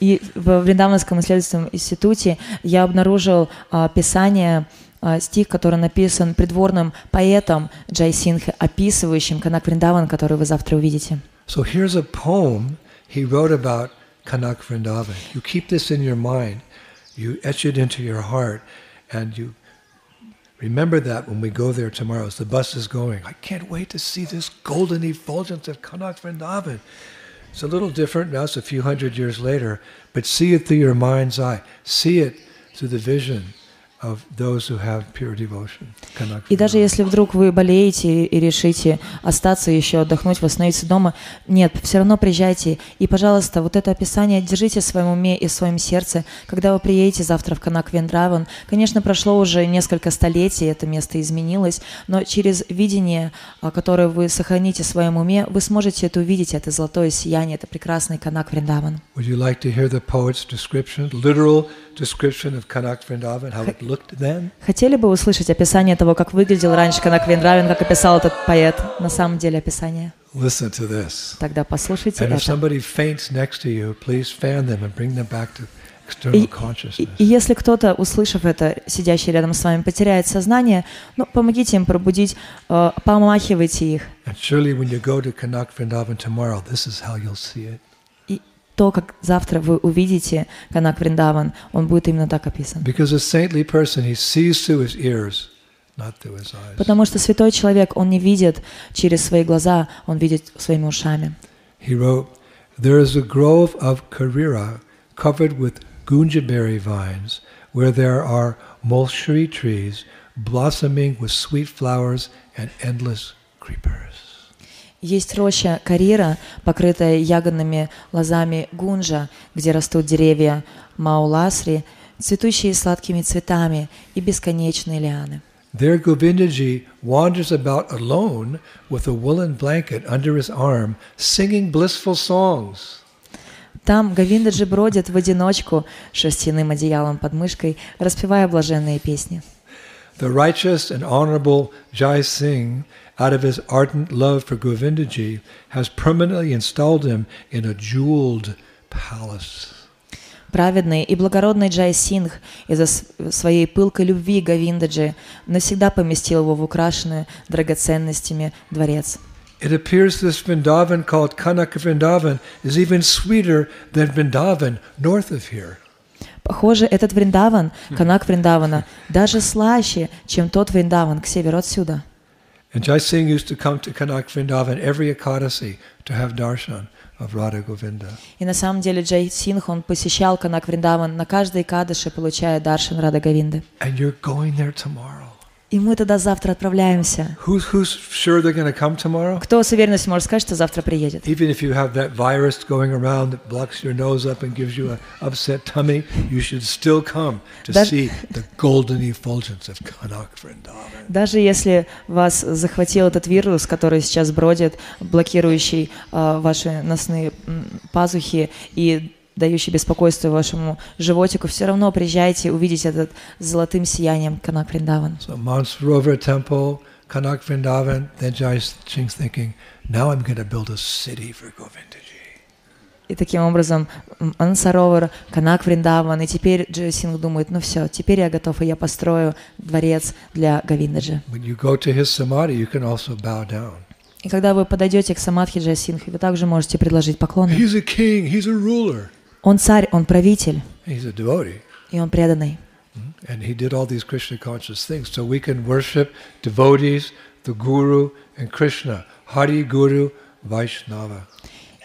И в Вриндаванском исследовательском институте я обнаружил а, писание, а, стих, который написан придворным поэтом Джай Синхе, описывающим Канак Вриндаван, который вы завтра увидите. So here's a poem he wrote about Kanak Vrindavan. You keep this in your mind, you etch it into your heart, and you remember that when we go there tomorrow as the bus is going. I can't wait to see this golden effulgence of Kanak Vrindavan. It's a little different now, it's a few hundred years later, but see it through your mind's eye. See it through the vision Of those who have pure devotion. Kanak И даже если вдруг вы болеете и решите остаться еще отдохнуть, восстановиться дома, нет, все равно приезжайте. И, пожалуйста, вот это описание держите в своем уме и в своем сердце, когда вы приедете завтра в Канак Вендраван. Конечно, прошло уже несколько столетий, это место изменилось, но через видение, а, которое вы сохраните в своем уме, вы сможете это увидеть, это золотое сияние, это прекрасный Канак Вриндаван. Would you like to hear the poet's description, literal description of Kanak Vrindavan, how it looked then? Хотели бы услышать описание того, как выглядел раньше Канак Вриндаван, как описал этот поэт, на самом деле описание? Listen to this. Тогда послушайте And if это. somebody faints next to you, please fan them and bring them back to И, и- и если кто-то, услышав это, сидящий рядом с вами, потеряет сознание, ну, помогите им пробудить, э, помахивайте их. Tomorrow, то, как завтра вы увидите Канак Вриндаван, он будет именно так описан. Because a saintly person, he sees through his ears, not through his eyes. Потому что святой человек, он не видит через свои глаза, он видит своими ушами. He wrote, There is a grove of Karira covered with gunjaberry vines, where there are mulberry trees blossoming with sweet flowers and endless creepers. Есть роща Карира, покрытая ягодными лозами гунжа, где растут деревья Мауласри, цветущие сладкими цветами и бесконечные лианы. There Govindaji wanders about alone with a woolen blanket under his arm, singing blissful songs. Там Говиндаджи бродит в одиночку шерстяным одеялом под мышкой, распевая блаженные песни. The righteous and honorable Jai Singh, out of his ardent love for Govindaji, has permanently installed him in a jeweled palace. Праведный и благородный Джай Сингх из-за с- своей пылкой любви Говиндаджи навсегда поместил его в украшенную драгоценностями дворец. It appears this Vrindavan called Kanak Vrindavan is even sweeter than Vrindavan north of here. Похоже, этот Вриндаван, Канак Вриндавана, даже слаще, чем тот Вриндаван к северу отсюда. And Jai Singh used to come to Kanak Vrindavan every Ekadasi to have darshan of Radha Govinda. И на самом деле Джай Сингх, он посещал Канак Вриндаван на каждой кадыше, получая даршан Рада Говинды. And you're going there tomorrow. И мы туда завтра отправляемся. Who's, who's sure they're come tomorrow? Кто с уверенностью может сказать, что завтра приедет? Even if you have that virus going around that blocks your nose up and gives you an upset tummy, you should still come to That- see the golden effulgence of Kanak Vrindavan. Даже если вас захватил этот вирус, который сейчас бродит, блокирующий а, ваши носные пазухи и дающий беспокойство вашему животику, все равно приезжайте увидеть этот золотым сиянием Канак Вриндаван. So Mansarovar Temple, Kanak Vrindavan, then Jai Singh's thinking, now I'm going to build a city for Govindaji. И таким образом м, Ансаровар, Канак Вриндаван, и теперь Джой Синг думает, ну все, теперь я готов, и я построю дворец для Говиндаджи. When you go to his samadhi, you can also bow down. И когда вы подойдете к Самадхи Джай вы также можете предложить поклоны. He's a king, he's a ruler, Он царь, он правитель, he's a devotee. и он преданный. And he did all these Krishna conscious things. So we can worship devotees, the Guru, and Krishna. Hari Guru Vaishnava.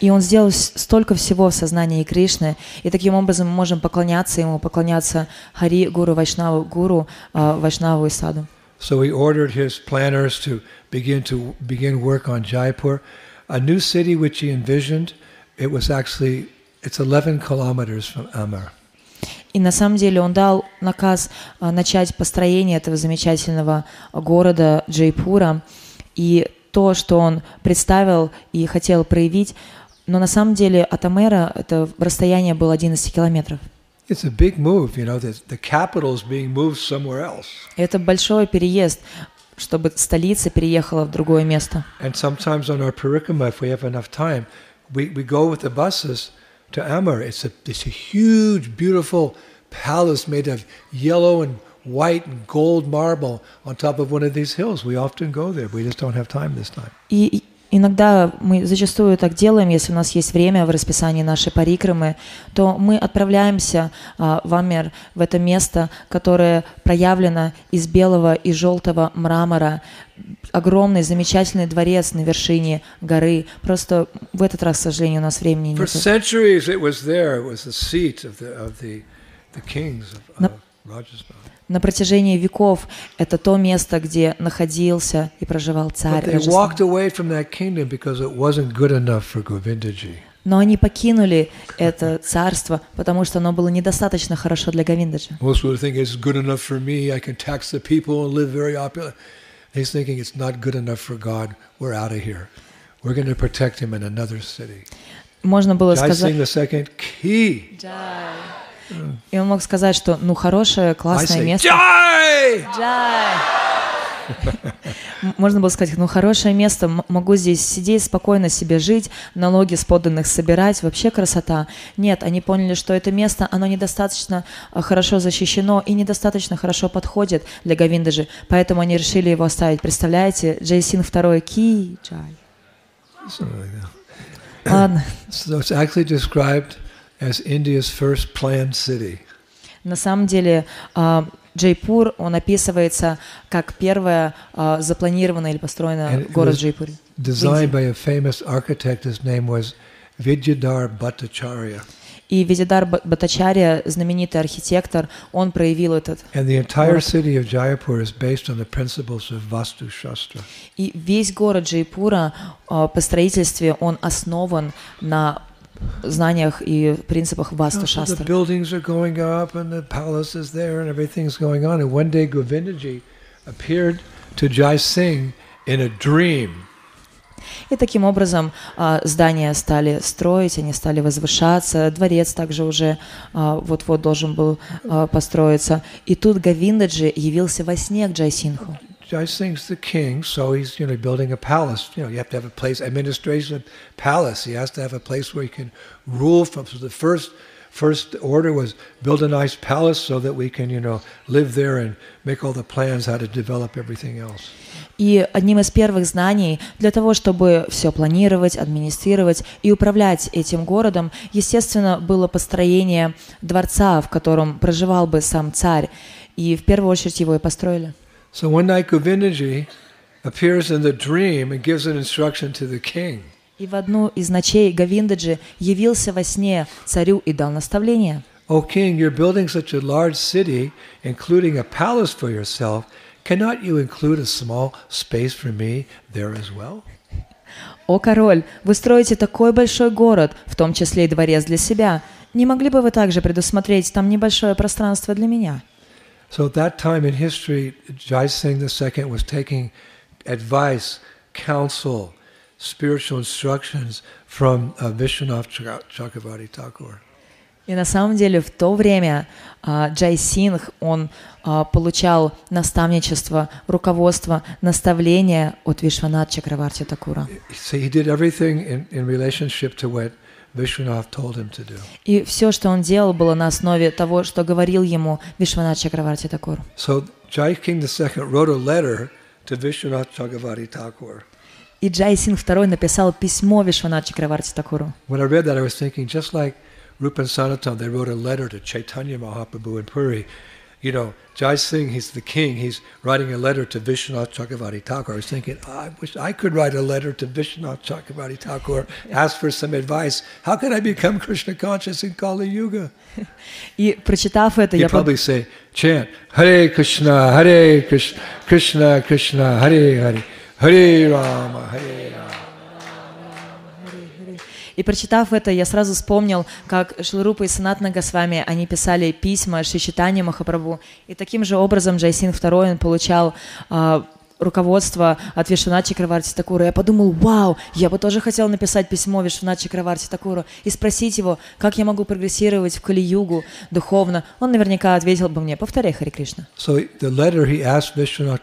И он сделал с- столько всего в сознании Кришны, и таким образом мы можем поклоняться ему, поклоняться Хари, Гуру, Вайшнаву, Гуру, а, Вайшнаву и Саду. So he ordered his planners to begin to begin work on Jaipur, a new city which he envisioned. It was actually it's 11 kilometers from Amar. И на самом деле он дал наказ а, начать построение этого замечательного города Джейпура. И то, что он представил и хотел проявить, но на самом деле от Амера это расстояние было 11 километров. It's a big move, you know. The, the capital is being moved somewhere else. Это большой переезд, чтобы столица переехала в другое место. And sometimes on our parikrama, if we have enough time, we, we go with the buses to Amar. It's a, it's a huge, beautiful palace made of yellow and white and gold marble on top of one of these hills. We often go there. We just don't have time this time. И иногда мы зачастую так делаем, если у нас есть время в расписании нашей парикрамы, то мы отправляемся а, в Амер, в это место, которое проявлено из белого и желтого мрамора, огромный, замечательный дворец на вершине горы. Просто в этот раз, к сожалению, у нас времени нет. Rajasthan. На протяжении веков это то место, где находился и проживал царь. Но они покинули это царство, потому что оно было недостаточно хорошо для Говиндаджи. Most would think it's good enough for me. I can tax the people and live very opulent. He's thinking it's not good enough for God. We're out of here. We're going to protect him in another city. Можно было Jai сказать... Singh the second, key. И он мог сказать, что ну хорошее, I классное say, место. Jai! Джай! Можно было сказать, ну хорошее место, могу здесь сидеть, спокойно себе жить, налоги с подданных собирать, вообще красота. Нет, они поняли, что это место, оно недостаточно а, хорошо защищено и недостаточно хорошо подходит для Говиндаджи, поэтому они решили его оставить. Представляете, Джейсин второй Ки Джай. Ладно, So it's actually described as India's first planned city. на самом деле а, Джейпур, он описывается как первая а, запланированная или it город was Джейпур. Designed by a famous architect. His name was Vidyadhar Bhattacharya. И Видидар Ба- Батачария, знаменитый архитектор, он проявил этот. And the entire city of Jaipur is based on the principles of Vastu Shastra. И весь город Джейпура а, по строительстве, он основан на знаниях и принципах Васту Шастра. И таким образом а, здания стали строить, они стали возвышаться, дворец также уже а, вот-вот должен был а, построиться. И тут Гавиндаджи явился во сне к Джайсинху. Jai Singh's the king, so he's you know building a palace. You know, you have to have a place, administration palace. He has to have a place where he can rule from. So the first first order was build a nice palace so that we can you know live there and make all the plans how to develop everything else. И одним из первых знаний для того, чтобы все планировать, администрировать и управлять этим городом, естественно, было построение дворца, в котором проживал бы сам царь. И в первую очередь его и построили. So one night Govindaji appears in the dream and gives an instruction to the king. И в одну из ночей Гавиндаджи явился во сне царю и дал наставление. O king, you're building such a large city, including a palace for yourself. Cannot you include a small space for me there as well? «О, король, вы строите такой большой город, в том числе и дворец для себя. Не могли бы вы также предусмотреть там небольшое пространство для меня?» So at that time in history, Jai Singh II was taking advice, counsel, spiritual instructions from uh, Vishwanath Chak- Chakravarti Thakur. И на самом деле в то время а, Джай Сингх, он а, получал наставничество, руководство, наставление от Вишванат Чакраварти Такура. So he did everything in, in relationship to what Vishwanath told him to do. И все, что он делал, было на основе того, что говорил ему Вишванат Чакраварти Такур. So Jai King II wrote a letter to Vishwanath Chakravarti Thakur. И Джай Сингх II написал письмо Вишванат Чакраварти Такуру. When I read that, I was thinking, just like Rupan Sanatam, they wrote a letter to Chaitanya Mahaprabhu in Puri. You know, Jai Singh, he's the king. He's writing a letter to Vishwanath Chakravarti Thakur. I was thinking, "Ah, I wish I could write a letter to Vishwanath Chakravarti Thakur, ask for some advice. How can I become Krishna conscious in Kali Yuga? И прочитав это, He'd я под- probably say, chant, Hare Krishna, Hare Krishna, Krishna Krishna, Hare Hare, Hare Rama, Hare Rama. И прочитав это, я сразу вспомнил, как Шлурупа и Санатна Госвами, они писали письма Шичитане Махапрабху. И таким же образом Джайсин II он получал а, руководство от Вишванат Чакраварти Такура. Я подумал, вау, я бы тоже хотел написать письмо Вишванат Чакраварти Такуру и спросить его, как я могу прогрессировать в Кали-югу духовно. Он наверняка ответил бы мне, повторяй, Хари Кришна. So the letter he asked Vishwanath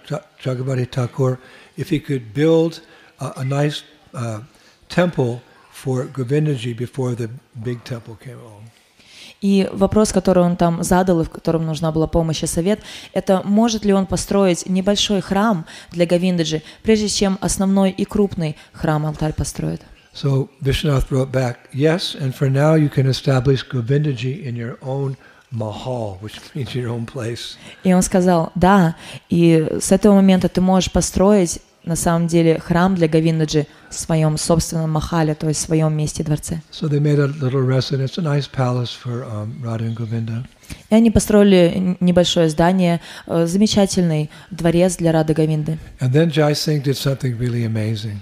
Thakur if he could build a, a nice uh, temple for Govindaji before the big temple came along. И вопрос, который он там задал, и в котором нужна была помощь и совет, это может ли он построить небольшой храм для Говиндаджи, прежде чем основной и крупный храм алтарь построит. So Vishwanath wrote back, yes, and for now you can establish Govindaji in your own mahal, which means your own place. И он сказал, да, и с этого момента ты можешь построить на самом деле храм для Говиндаджи в своем собственном махале, то есть в своем месте дворце. So they made a little residence, a nice palace for um, Radha and Govinda. И они построили небольшое здание, э, замечательный дворец для Рады Говинды. And then Jai Singh did something really amazing.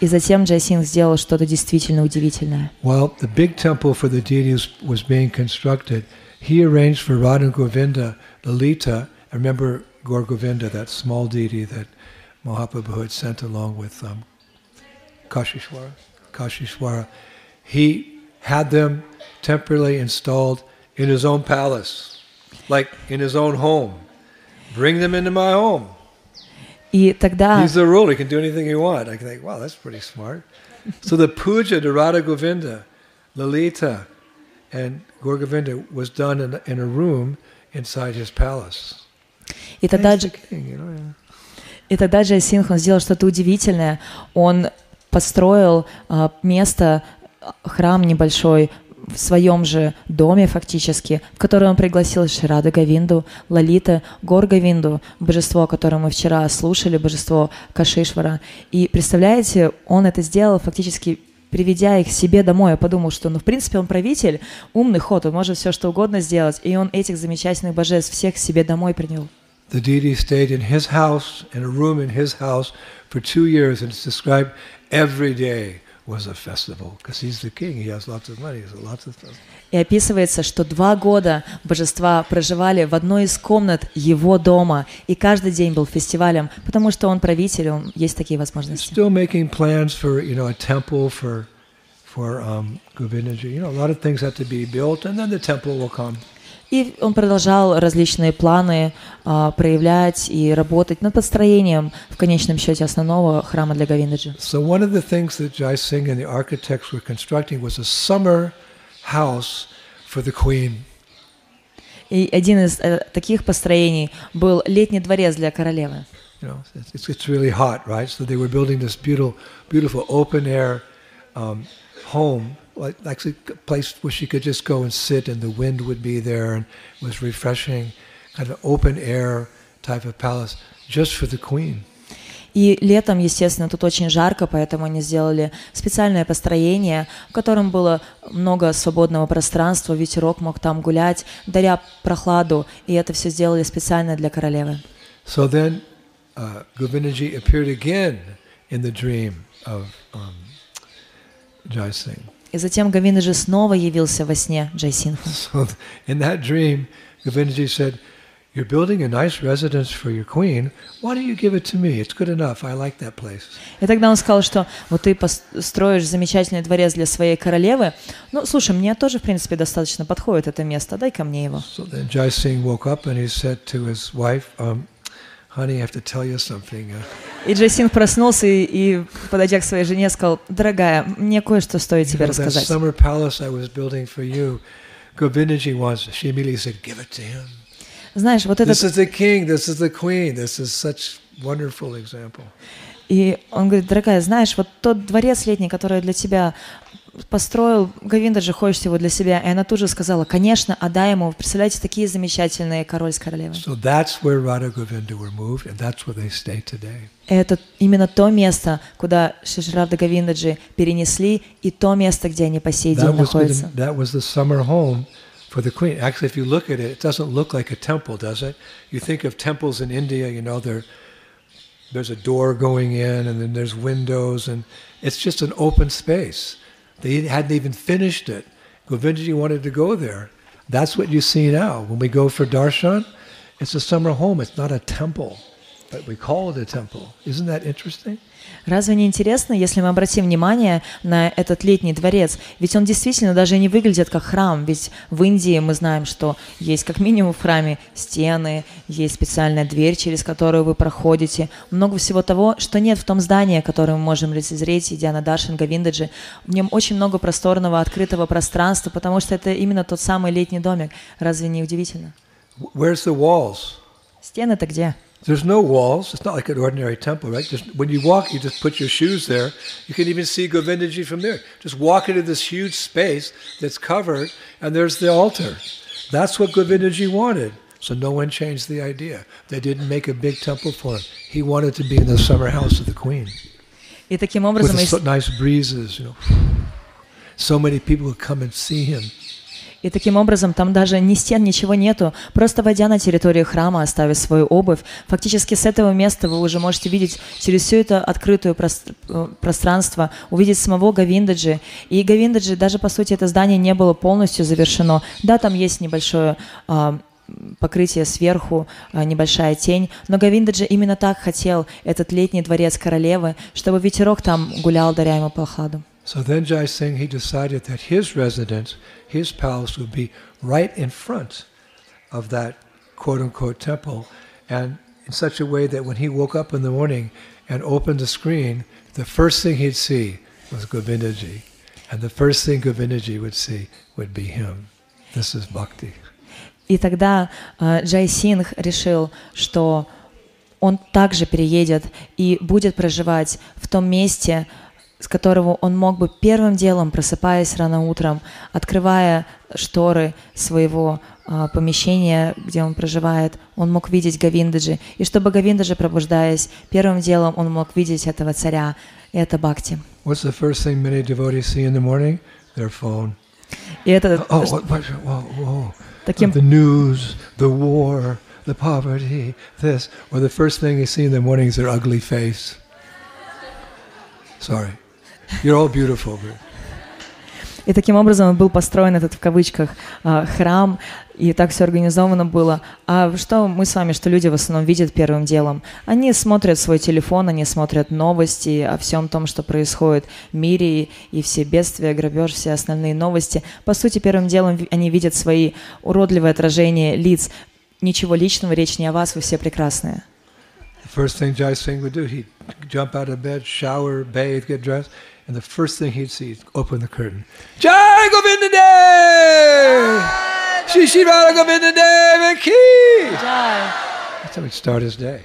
И затем Джайсинг сделал что-то действительно удивительное. While the big temple for the deities was being constructed, he arranged for Radha and Govinda, Lalita, I remember Gaur Govinda, that small deity that Mahaprabhu had sent along with um, Kashishwara. Kashishwara. He had them temporarily installed in his own palace, like in his own home. Bring them into my home. И тогда He's the ruler. He can do anything he wants. I can think, wow, that's pretty smart. so the puja to Radha Govinda, Lalita, and Gaur Govinda was done in, in a room inside his palace. И тогда, He's the Дж- king, you know, yeah. И тогда Джай Синх, он сделал что-то удивительное. Он построил а, место, храм небольшой в своем же доме фактически, в который он пригласил Ширада Гавинду, Лалита, Гор Гавинду, божество, которое мы вчера слушали, божество Кашишвара. И представляете, он это сделал фактически приведя их себе домой, я подумал, что, ну, в принципе, он правитель, умный ход, он может все что угодно сделать, и он этих замечательных божеств всех себе домой принял. The deity stayed in his house, in a room in his house, for two years, and it's described every day was a festival because he's the king. He has lots of money. There's lots of festivals. И описывается, что два года божества проживали в одной из комнат его дома, и каждый день был фестивалем, потому что он правитель, он есть такие возможности. Still making plans for you know a temple for for um, Govindaji. You know, a lot of things have to be built, and then the temple will come. И он продолжал различные планы а, проявлять и работать над построением, в конечном счете, основного храма для Говиндаджи. So one of the things that Jai Singh and the architects were constructing was a summer house for the queen. И один из э, таких построений был летний дворец для королевы. You know, it's, it's really hot, right? So they were building this beautiful, beautiful open air um, home, like actually a place where she could just go and sit, and the wind would be there, and it was refreshing, kind of open air type of palace, just for the queen. И летом, естественно, тут очень жарко, поэтому они сделали специальное построение, в котором было много свободного пространства, ветерок мог там гулять, даря прохладу, и это все сделали специально для королевы. So then, uh, Govindaji appeared again in the dream of um, Jai Singh. И затем Гавинджи снова явился во сне Джайсинху. So in that dream, Govindaji said, "You're building a nice residence for your queen. Why don't you give it to me? It's good enough. I like that place." И тогда он сказал, что вот ты пос- строишь замечательный дворец для своей королевы. Ну, слушай, мне тоже, в принципе, достаточно подходит это место, дай-ка мне его. So then Jai Singh woke up and he said to his wife, um, И Джайсинг проснулся и, и, подойдя к своей жене, сказал, дорогая, мне кое-что стоит тебе рассказать. summer palace I was building for you, Govindaji wants." She immediately said, "Give it to him. Знаешь, вот этот This is the king. This is the queen. This is such wonderful example." И он говорит, дорогая, знаешь, вот тот дворец летний, который для тебя построил, Гавинда же хочет его для себя. И она тут же сказала, конечно, отдай ему. Представляете, такие замечательные король с королевой. So that's where Radha Govinda were moved, and that's where they stay today. Это именно то место, куда Шишрарда Гавиндаджи перенесли, и то место, где они по сей день находятся. the, that was the summer home for the queen. Actually, if you look at it, it doesn't look like a temple, does it? You think of temples in India, you know, there, there's a door going in, and then there's windows, and it's just an open space. They hadn't even finished it. Govindaji wanted to go there. That's what you see now. When we go for darshan, it's a summer home. It's not a temple, but we call it a temple. Isn't that interesting? Разве не интересно, если мы обратим внимание на этот летний дворец? Ведь он действительно даже не выглядит как храм. Ведь в Индии мы знаем, что есть как минимум в храме стены, есть специальная дверь, через которую вы проходите. Много всего того, что нет в том здании, которое мы можем лицезреть, идя на Даршан Гавиндаджи. В нем очень много просторного, открытого пространства, потому что это именно тот самый летний домик. Разве не удивительно? Wh- Where's the walls? Стены-то где? There's no walls. It's not like an ordinary temple, right? Just when you walk, you just put your shoes there. You can even see Govindaji from there. Just walk into this huge space that's covered, and there's the altar. That's what Govindaji wanted. So no one changed the idea. They didn't make a big temple for him. He wanted to be in the summer house of the queen И таким with образом... the ес- so nice breezes. You know, so many people would come and see him. И таким образом там даже ни стен, ничего нету. Просто войдя на территорию храма, оставив свою обувь, фактически с этого места вы уже можете видеть через всю это открытое э, пространство, увидеть самого Гавиндаджи. И Гавиндаджи, даже по сути это здание не было полностью завершено. Да, там есть небольшое а, покрытие сверху, а, небольшая тень. Но Гавиндаджи именно так хотел этот летний дворец королевы, чтобы ветерок там гулял, даря ему прохладу. So then Jai Singh, he decided that his residence, his palace would be right in front of that quote unquote temple and in such a way that when he woke up in the morning and opened the screen, the first thing he'd see was Govindaji. And the first thing Govindaji would see would be him. This is bhakti. И тогда э, Джай Сингх решил, что он также переедет и будет проживать в том месте, с которого он мог бы первым делом, просыпаясь рано утром, открывая шторы своего а, помещения, где он проживает, он мог видеть Гавиндаджи. И чтобы Гавиндаджи, пробуждаясь, первым делом он мог видеть этого царя. И это Бхакти. What's the first thing many devotees see in the morning? Their phone. И это Oh, what, what, whoa, whoa. таким The news, the war, the poverty, this. Or the first thing they see in the morning is their ugly face. Sorry. You're all beautiful. И таким образом был построен этот в кавычках а, храм, и так все организовано было. А что мы с вами, что люди в основном видят первым делом? Они смотрят свой телефон, они смотрят новости о всем том, что происходит в мире, и, все бедствия, грабеж, все основные новости. По сути, первым делом они видят свои уродливые отражения лиц. Ничего личного, речь не о вас, вы все прекрасные. The first thing Jai Singh would do, he'd jump out of bed, shower, bathe, get dressed, and the first thing he'd see is open the curtain. Jai Govinda Dev! Shri Shri Radha Govinda Dev Ki! That's how he'd start his day.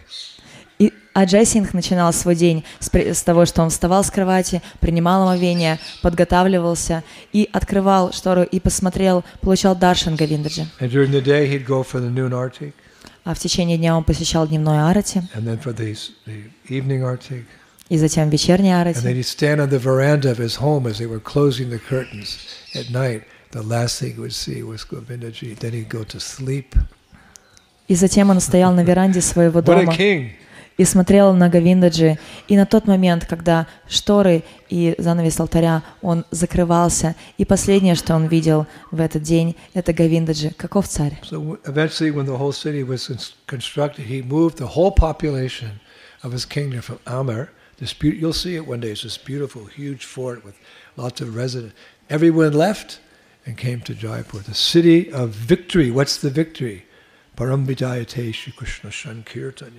И, а Джай Сингх начинал свой день с, того, что он вставал с кровати, принимал омовение, подготавливался и открывал штору и посмотрел, получал даршан artik, А в течение дня он посещал дневной арати и затем вечерний And then арати. he'd stand on the veranda of his home as they were closing the curtains at night. The last thing he would see was Govindaji. Then he'd go to sleep. И затем он стоял на веранде своего дома и смотрел на Гавиндаджи. И на тот момент, когда шторы и занавес алтаря, он закрывался, и последнее, что он видел в этот день, это Гавиндаджи. Каков царь? So eventually, when the whole city was cons- constructed, he moved the whole population of his kingdom from Amr. This beau- you'll see it one day. It's this beautiful, huge fort with lots of residents. Everyone left and came to Jaipur, the city of victory. What's the victory? Paramvidayate Shri Krishna Sankirtan.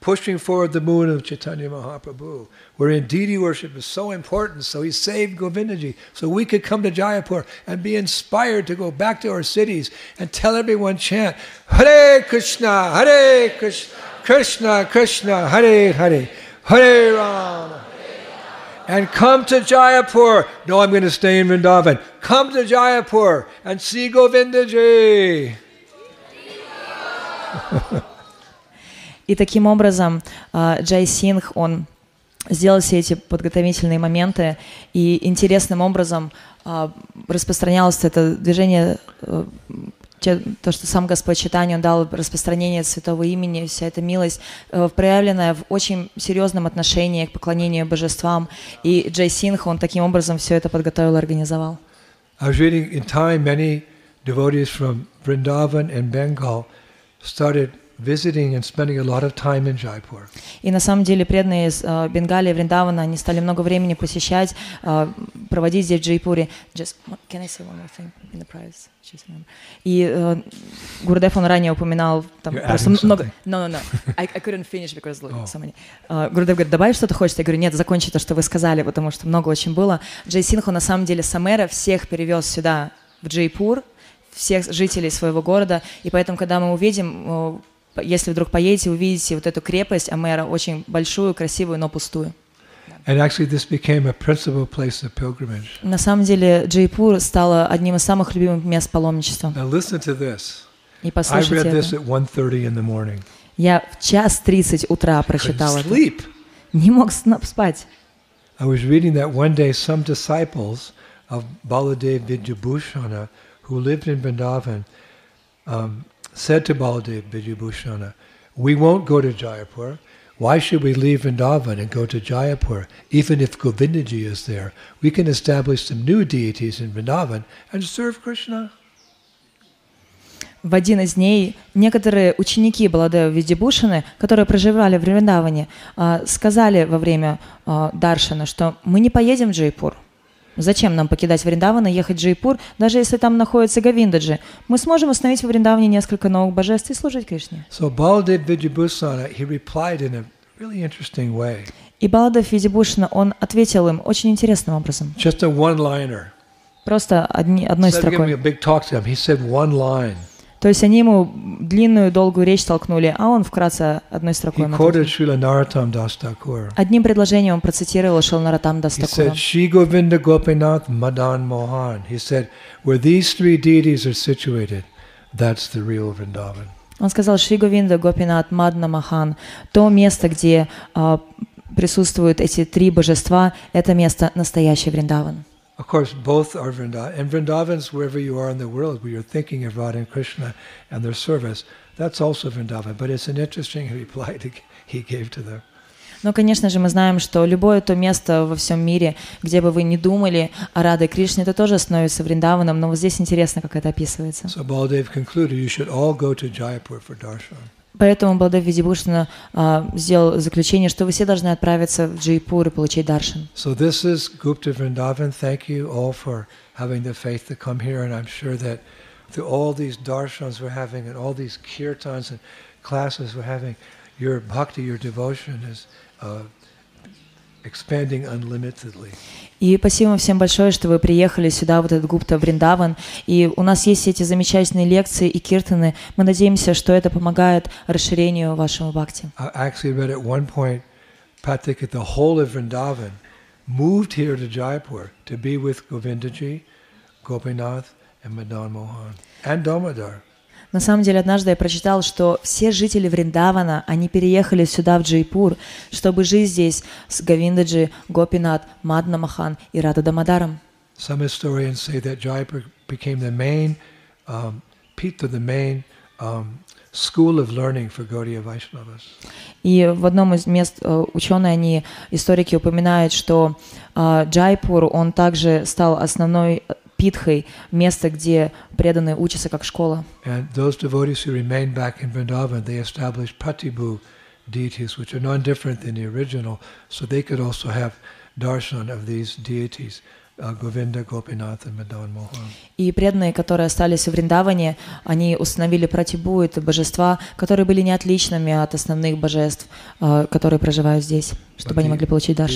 Pushing forward the moon of Chaitanya Mahaprabhu, wherein deity worship is so important. So he saved Govindaji, so we could come to Jaipur and be inspired to go back to our cities and tell everyone chant Hare Krishna, Hare Krishna, Krishna Krishna, Hare Hare, Hare Rama. And come to Jaipur. No, I'm going to stay in Vrindavan. Come to Jaipur and see Govindaji. И таким образом а, Джай Сингх, он сделал все эти подготовительные моменты, и интересным образом а, распространялось это движение, э, то, что сам Господь Читание, Он дал распространение святого имени, вся эта милость, э, проявленная в очень серьезном отношении к поклонению божествам. И Джай Сингх, он таким образом все это подготовил и организовал. I was devotees from Vrindavan and Bengal started visiting and spending a lot of time in Jaipur. И на самом деле преданные из э, Бенгалии, Вриндавана, они стали много времени посещать, э, проводить здесь в Джайпуре. Just, can I say one more thing in the remember. И э, Гурдев, он ранее упоминал там You're просто много... No, no, no. I, I couldn't finish because look, Oh. so many. Э, Гурдев говорит, добавить что-то хочешь? Я говорю, нет, закончи то, что вы сказали, потому что много очень было. Джей Синху на самом деле Самера всех перевез сюда, в Джайпур, всех жителей своего города, и поэтому, когда мы увидим, если вдруг поедете, увидите вот эту крепость Амера, очень большую, красивую, но пустую. And actually, this became a principal place of pilgrimage. На самом деле Джайпур стала одним из самых любимых мест паломничества. Now, listen to this. И I послушайте read this at 1.30 in the morning. Я в час тридцать утра Couldn't прочитал это. Не мог спать. I was reading that one day some disciples of Baladev Vidyabhushana who lived in Vrindavan, um, said to Baladev Vijayabhushana, We won't go to Jayapur. Why should we leave Vrindavan and go to Jayapur? Even if Govindaji is there, we can establish some new deities in Vrindavan and serve Krishna. В один из дней некоторые ученики Баладева Видибушины, которые проживали в Вриндаване, а, сказали во время а, Даршана, что мы не поедем в Джейпур. Зачем нам покидать Вриндаван и ехать в Джейпур, даже если там находится Гавиндаджи? Мы сможем установить в Вриндаване несколько новых божеств и служить Кришне. So Baladev Vijayabhusana, he replied in a really interesting way. И Баладев Видибушина, он ответил им очень интересным образом. Just a one-liner. Просто одни, одной a строкой. he said one line. То есть они ему длинную, долгую речь толкнули, а он вкратце одной строкой. Одним предложением он процитировал Шалнаратам He Дастакура. said, Shri Govinda Gopinath Madan Mohan. He said, where these three deities are situated, that's the real Vrindavan. Он сказал Шри Говинда Гопинат Мадна Махан, то место, где а, присутствуют эти три божества, это место настоящий Вриндаван. Of course, both are Vrindavan. And Vrindavans, wherever you are in the world, where you're thinking of Radha and Krishna and their service, that's also Vrindavan. But it's an interesting reply to, he gave to them. Но, конечно же, мы знаем, что любое то место во всем мире, где бы вы не думали о Раде Кришне, это тоже становится Вриндаваном, но вот здесь интересно, как это описывается. So Baladev concluded, you should all go to Jaipur for darshan. Поэтому Балдев Видибушна а, сделал заключение, что вы все должны отправиться в Джейпур и получить даршан. So this is Gupta Vrindavan. Thank you all for having the faith to come here, and I'm sure that through all these darshans we're having and all these kirtans and classes we're having, your bhakti, your devotion is uh, expanding unlimitedly. И спасибо вам всем большое, что вы приехали сюда, в этот Гупта Вриндаван. И у нас есть эти замечательные лекции и киртаны. Мы надеемся, что это помогает расширению вашего бхакти. Read at one point, Patika, the whole of Vrindavan moved here to Jaipur to be with Govindaji, Gopinath, and Madan Mohan, and Damodar. На самом деле, однажды я прочитал, что все жители Вриндавана, они переехали сюда, в Джейпур, чтобы жить здесь с Говиндаджи, Гопинат, Мадна Махан и Рада Дамадаром. Some historians say that Jaipur became the main, um, Pita, the main um, school of learning for Gaudiya Vaishnavas. И в одном из мест э, ученые, они, историки упоминают, что э, Джайпур, он также стал основной питхой, место, где преданные учатся как школа. And those devotees who remained back in Vrindavan, they established Pratibhu deities, which are non-different than the original, so they could also have darshan of these deities, uh, Govinda, Gopinath, and Madan Mohan. И преданные, которые остались в Вриндаване, они установили пратибу, это божества, которые были не отличными от основных божеств, э, которые проживают здесь, чтобы But они the- могли получить The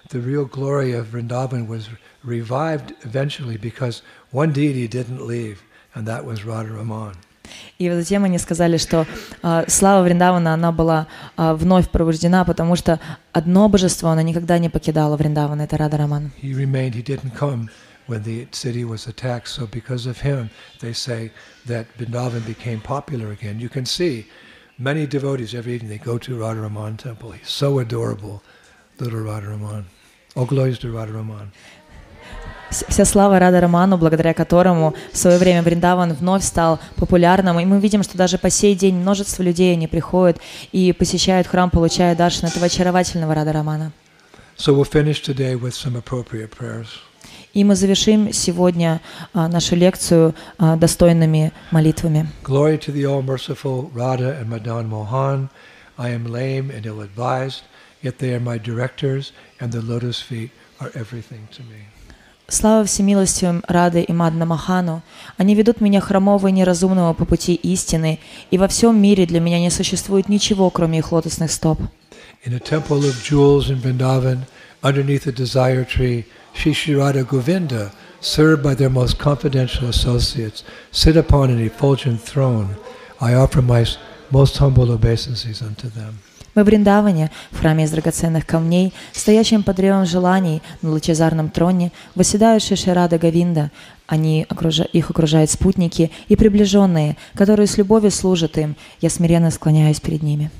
даршан. historians, they say that the real glory of Vrindavan was revived eventually because one deity didn't leave, and that was Radharaman. И вот затем они сказали, что а, слава Вриндавана, она была а, вновь пробуждена, потому что одно божество, оно никогда не покидало Вриндавана, это Рада Раман. He remained, he didn't come when the city was attacked, so because of him, they say that Vrindavan became popular again. You can see many devotees every evening, they go to Radharaman temple. He's so adorable, Little Radharaman. All glories to Вся слава Рада Раману, благодаря которому в свое время Вриндаван вновь стал популярным. И мы видим, что даже по сей день множество людей, они приходят и посещают храм, получая даршан этого очаровательного Рада Рамана. So we'll finish today with some appropriate prayers. И мы завершим сегодня а, нашу лекцию а, достойными молитвами. Glory to the all-merciful Radha and Madan Mohan. I am lame and ill-advised, yet they are my directors, and the lotus feet are everything to me. Слава всемилостивым Рады и Мадна Махану. Они ведут меня хромого и неразумного по пути истины, и во всем мире для меня не существует ничего, кроме их лотосных стоп. In a temple of jewels in Vrindavan, underneath a desire tree, Shri Shri Radha Govinda, served by their most confidential associates, sit upon an effulgent throne. I offer my s- most humble obeisances unto them. Мы в Вриндаване, в храме из драгоценных камней, стоящим под древом желаний на лучезарном троне, восседают Шиширада Гавинда. Они окружа- их окружают спутники и приближенные, которые с любовью служат им. Я смиренно склоняюсь перед ними.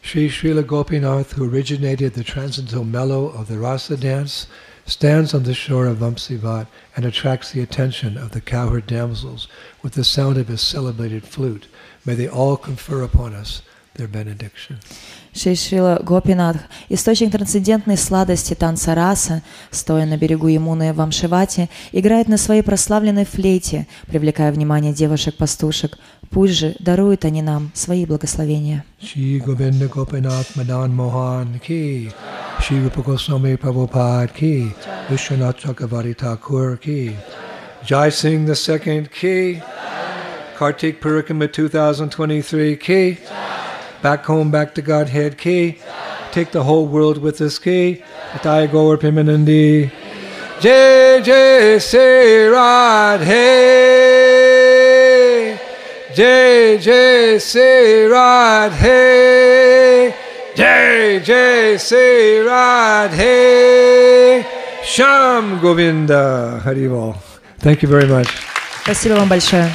Sri Srila Gopinath, who originated the transcendental mellow of the rasa dance, stands on the shore of Vamsivat and attracts the attention of the cowherd damsels with the sound of his celebrated flute. May they all confer upon us benediction. Шейшила Гопинатх, источник трансцендентной сладости танца раса, стоя на берегу Ямуны в Амшивате, играет на своей прославленной флейте, привлекая внимание девушек-пастушек. Пусть же даруют они нам свои благословения. Shri Govinda Gopinath Madan Mohan ki, Shri Rupa Goswami Prabhupada ki, Vishwanath Chakravarti Thakur ki, Jai Singh the second ki, Kartik Purikama 2023 ki, back home, back to Godhead ki, take the whole world with us ki, Atai Gaur Pimanandi, Jai Jai Sri Radhe, Jai Jai Sri Radhe, Jai Jai Sri Radhe, Sham Govinda. Haribol. Thank you very much. Спасибо вам большое.